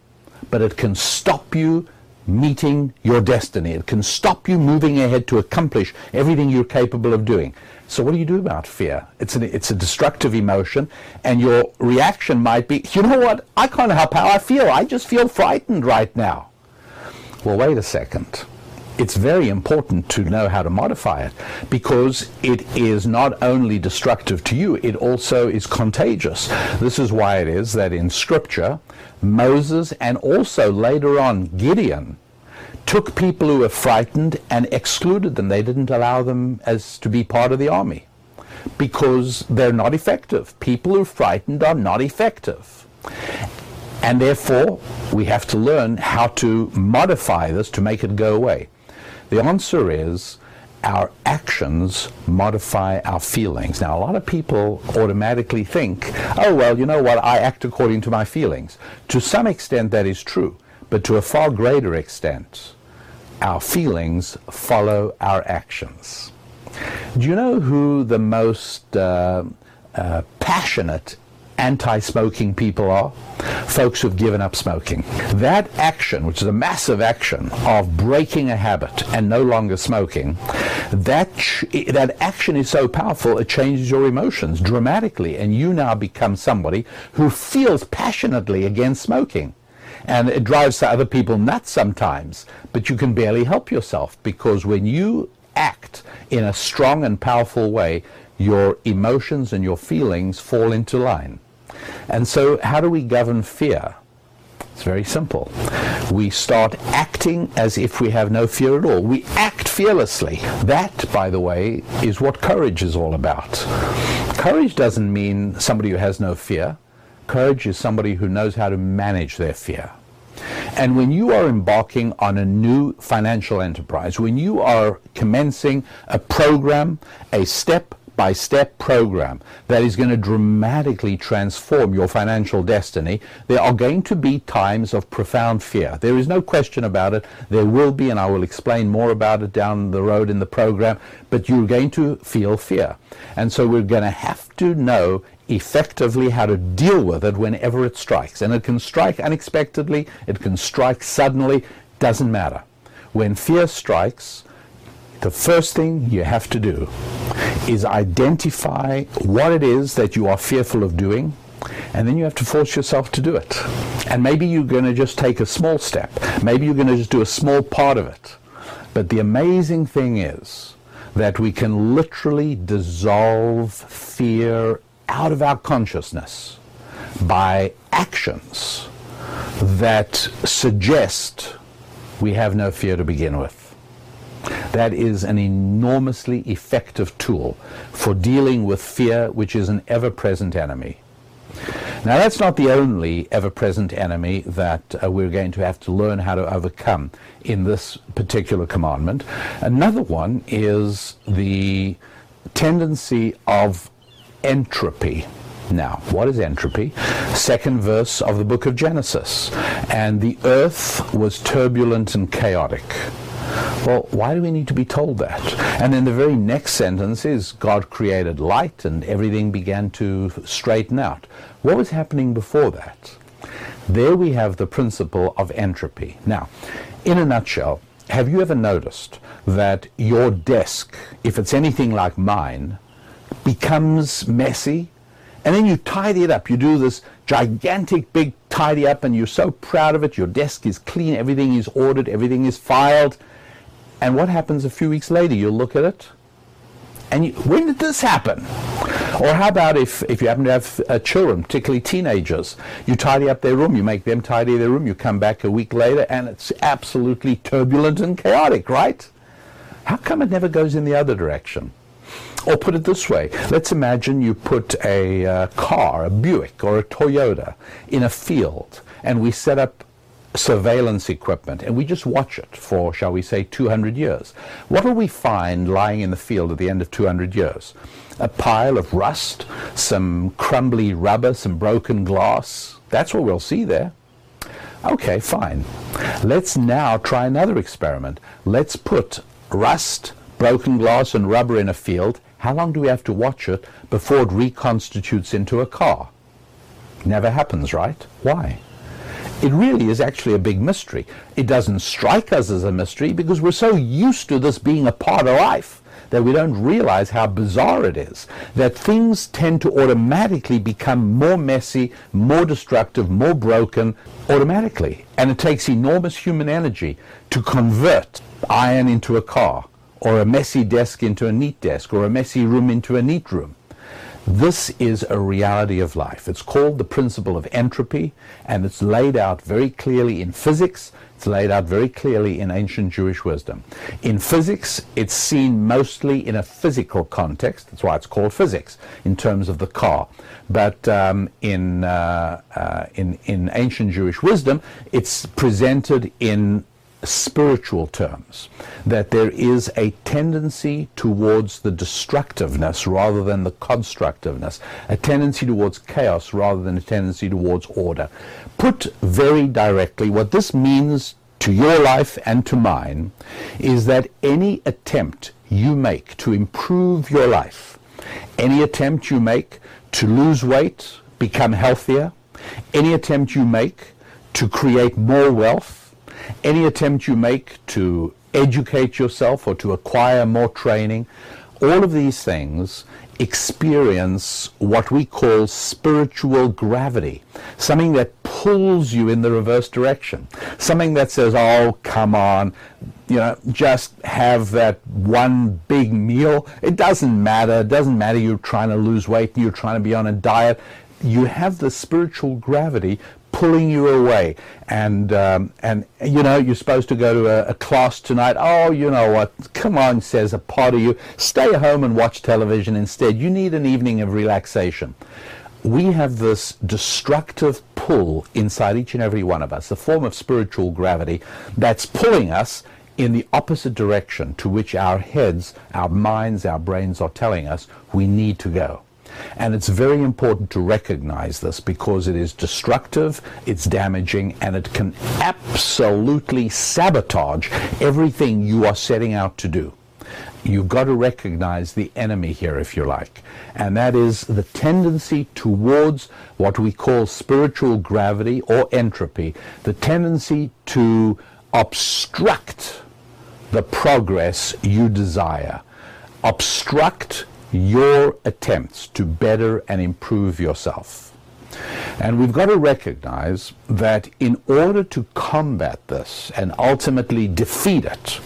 but it can stop you meeting your destiny. It can stop you moving ahead to accomplish everything you're capable of doing. So what do you do about fear? It's, an, it's a destructive emotion, and your reaction might be, you know what, I can't help how I feel. I just feel frightened right now. Well, wait a second it's very important to know how to modify it because it is not only destructive to you, it also is contagious. This is why it is that in Scripture, Moses and also later on Gideon took people who were frightened and excluded them. They didn't allow them as to be part of the army because they're not effective. People who are frightened are not effective. And therefore, we have to learn how to modify this to make it go away. The answer is our actions modify our feelings. Now, a lot of people automatically think, oh, well, you know what, I act according to my feelings. To some extent, that is true, but to a far greater extent, our feelings follow our actions. Do you know who the most uh, uh, passionate anti-smoking people are folks who've given up smoking. That action, which is a massive action of breaking a habit and no longer smoking, that that action is so powerful it changes your emotions dramatically and you now become somebody who feels passionately against smoking. And it drives other people nuts sometimes, but you can barely help yourself because when you act in a strong and powerful way, your emotions and your feelings fall into line. And so, how do we govern fear? It's very simple. We start acting as if we have no fear at all. We act fearlessly. That, by the way, is what courage is all about. Courage doesn't mean somebody who has no fear. Courage is somebody who knows how to manage their fear. And when you are embarking on a new financial enterprise, when you are commencing a program, a step by step program that is going to dramatically transform your financial destiny, there are going to be times of profound fear. There is no question about it. There will be, and I will explain more about it down the road in the program, but you're going to feel fear. And so we're going to have to know effectively how to deal with it whenever it strikes. And it can strike unexpectedly, it can strike suddenly, doesn't matter. When fear strikes, the first thing you have to do is identify what it is that you are fearful of doing, and then you have to force yourself to do it. And maybe you're going to just take a small step. Maybe you're going to just do a small part of it. But the amazing thing is that we can literally dissolve fear out of our consciousness by actions that suggest we have no fear to begin with. That is an enormously effective tool for dealing with fear, which is an ever present enemy. Now, that's not the only ever present enemy that uh, we're going to have to learn how to overcome in this particular commandment. Another one is the tendency of entropy. Now, what is entropy? Second verse of the book of Genesis. And the earth was turbulent and chaotic. Well, why do we need to be told that? And then the very next sentence is God created light and everything began to straighten out. What was happening before that? There we have the principle of entropy. Now, in a nutshell, have you ever noticed that your desk, if it's anything like mine, becomes messy? And then you tidy it up. You do this gigantic big tidy up and you're so proud of it. Your desk is clean, everything is ordered, everything is filed. And what happens a few weeks later? You'll look at it, and you, when did this happen? Or how about if, if you happen to have uh, children, particularly teenagers, you tidy up their room, you make them tidy their room, you come back a week later, and it's absolutely turbulent and chaotic, right? How come it never goes in the other direction? Or put it this way, let's imagine you put a uh, car, a Buick or a Toyota, in a field, and we set up surveillance equipment and we just watch it for, shall we say, 200 years. What will we find lying in the field at the end of 200 years? A pile of rust, some crumbly rubber, some broken glass. That's what we'll see there. Okay, fine. Let's now try another experiment. Let's put rust, broken glass, and rubber in a field. How long do we have to watch it before it reconstitutes into a car? Never happens, right? Why? it really is actually a big mystery. It doesn't strike us as a mystery because we're so used to this being a part of life that we don't realize how bizarre it is. That things tend to automatically become more messy, more destructive, more broken automatically. And it takes enormous human energy to convert iron into a car, or a messy desk into a neat desk, or a messy room into a neat room. This is a reality of life. It's called the principle of entropy, and it's laid out very clearly in physics. It's laid out very clearly in ancient Jewish wisdom. In physics, it's seen mostly in a physical context. That's why it's called physics, in terms of the car. But um, in, uh, uh, in, in ancient Jewish wisdom, it's presented in spiritual terms, that there is a tendency towards the destructiveness rather than the constructiveness, a tendency towards chaos rather than a tendency towards order. Put very directly, what this means to your life and to mine is that any attempt you make to improve your life, any attempt you make to lose weight, become healthier, any attempt you make to create more wealth, any attempt you make to educate yourself or to acquire more training, all of these things experience what we call spiritual gravity, something that pulls you in the reverse direction, something that says, oh, come on, you know, just have that one big meal. It doesn't matter. It doesn't matter you're trying to lose weight you're trying to be on a diet. You have the spiritual gravity pulling you away. And, um, and you know, you're supposed to go to a, a, class tonight. Oh, you know what? Come on, says a part of you. Stay home and watch television instead. You need an evening of relaxation. We have this destructive pull inside each and every one of us, a form of spiritual gravity that's pulling us in the opposite direction to which our heads, our minds, our brains are telling us we need to go. And it's very important to recognize this because it is destructive, it's damaging, and it can absolutely sabotage everything you are setting out to do. You've got to recognize the enemy here, if you like, and that is the tendency towards what we call spiritual gravity or entropy, the tendency to obstruct the progress you desire, obstruct your attempts to better and improve yourself. And we've got to recognize that in order to combat this and ultimately defeat it,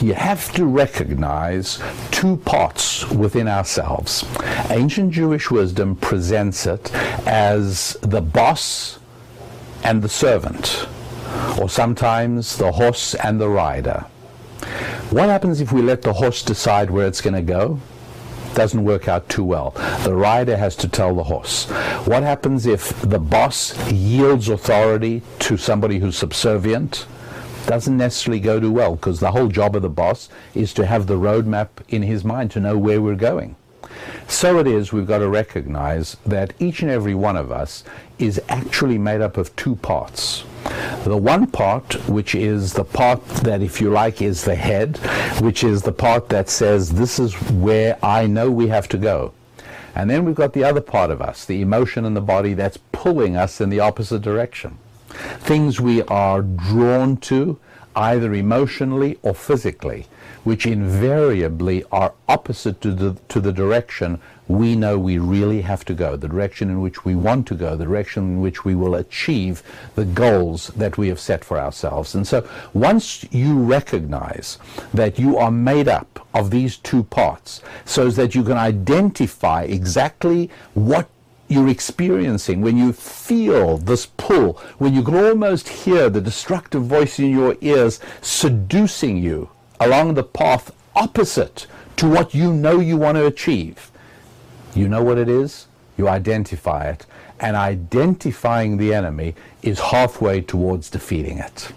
you have to recognize two parts within ourselves. Ancient Jewish wisdom presents it as the boss and the servant, or sometimes the horse and the rider. What happens if we let the horse decide where it's going to go? Doesn't work out too well. The rider has to tell the horse. What happens if the boss yields authority to somebody who's subservient? Doesn't necessarily go too well because the whole job of the boss is to have the roadmap in his mind to know where we're going. So it is we've got to recognize that each and every one of us is actually made up of two parts. The one part, which is the part that, if you like, is the head, which is the part that says, This is where I know we have to go. And then we've got the other part of us, the emotion and the body, that's pulling us in the opposite direction. Things we are drawn to, either emotionally or physically which invariably are opposite to the, to the direction we know we really have to go, the direction in which we want to go, the direction in which we will achieve the goals that we have set for ourselves. And so once you recognize that you are made up of these two parts, so that you can identify exactly what you're experiencing, when you feel this pull, when you can almost hear the destructive voice in your ears seducing you, along the path opposite to what you know you want to achieve. You know what it is? You identify it. And identifying the enemy is halfway towards defeating it.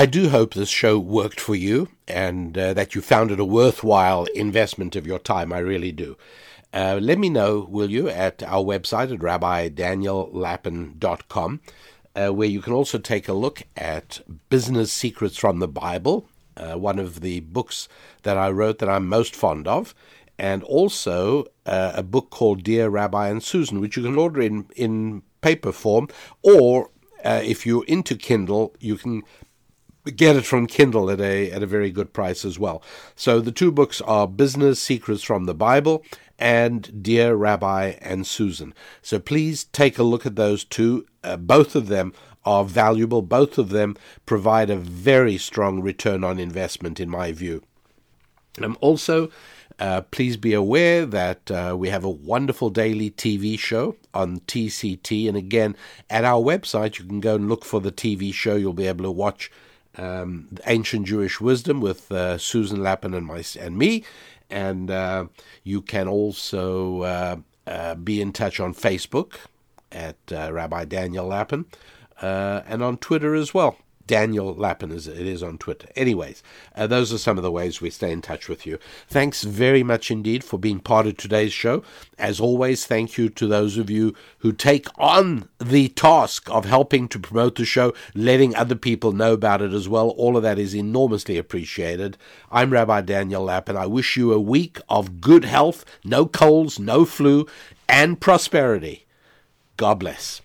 I do hope this show worked for you and uh, that you found it a worthwhile investment of your time. I really do. Uh, let me know, will you, at our website at rabbidaniellapin.com, uh, where you can also take a look at Business Secrets from the Bible, uh, one of the books that I wrote that I'm most fond of, and also uh, a book called Dear Rabbi and Susan, which you can order in, in paper form, or uh, if you're into Kindle, you can get it from Kindle at a at a very good price as well. So the two books are Business Secrets from the Bible and Dear Rabbi and Susan. So please take a look at those two. Uh, both of them are valuable. Both of them provide a very strong return on investment, in my view. Um, also, uh, please be aware that uh, we have a wonderful daily TV show on TCT. And again, at our website, you can go and look for the TV show. You'll be able to watch um, Ancient Jewish Wisdom with uh, Susan Lapin and, my, and me. And uh, you can also uh, uh, be in touch on Facebook at Rabbi Daniel Lapin and on Twitter as well. Daniel Lapin, as it is on Twitter. Anyways, uh, those are some of the ways we stay in touch with you. Thanks very much indeed for being part of today's show. As always, thank you to those of you who take on the task of helping to promote the show, letting other people know about it as well. All of that is enormously appreciated. I'm Rabbi Daniel Lapin. I wish you a week of good health, no colds, no flu, and prosperity. God bless.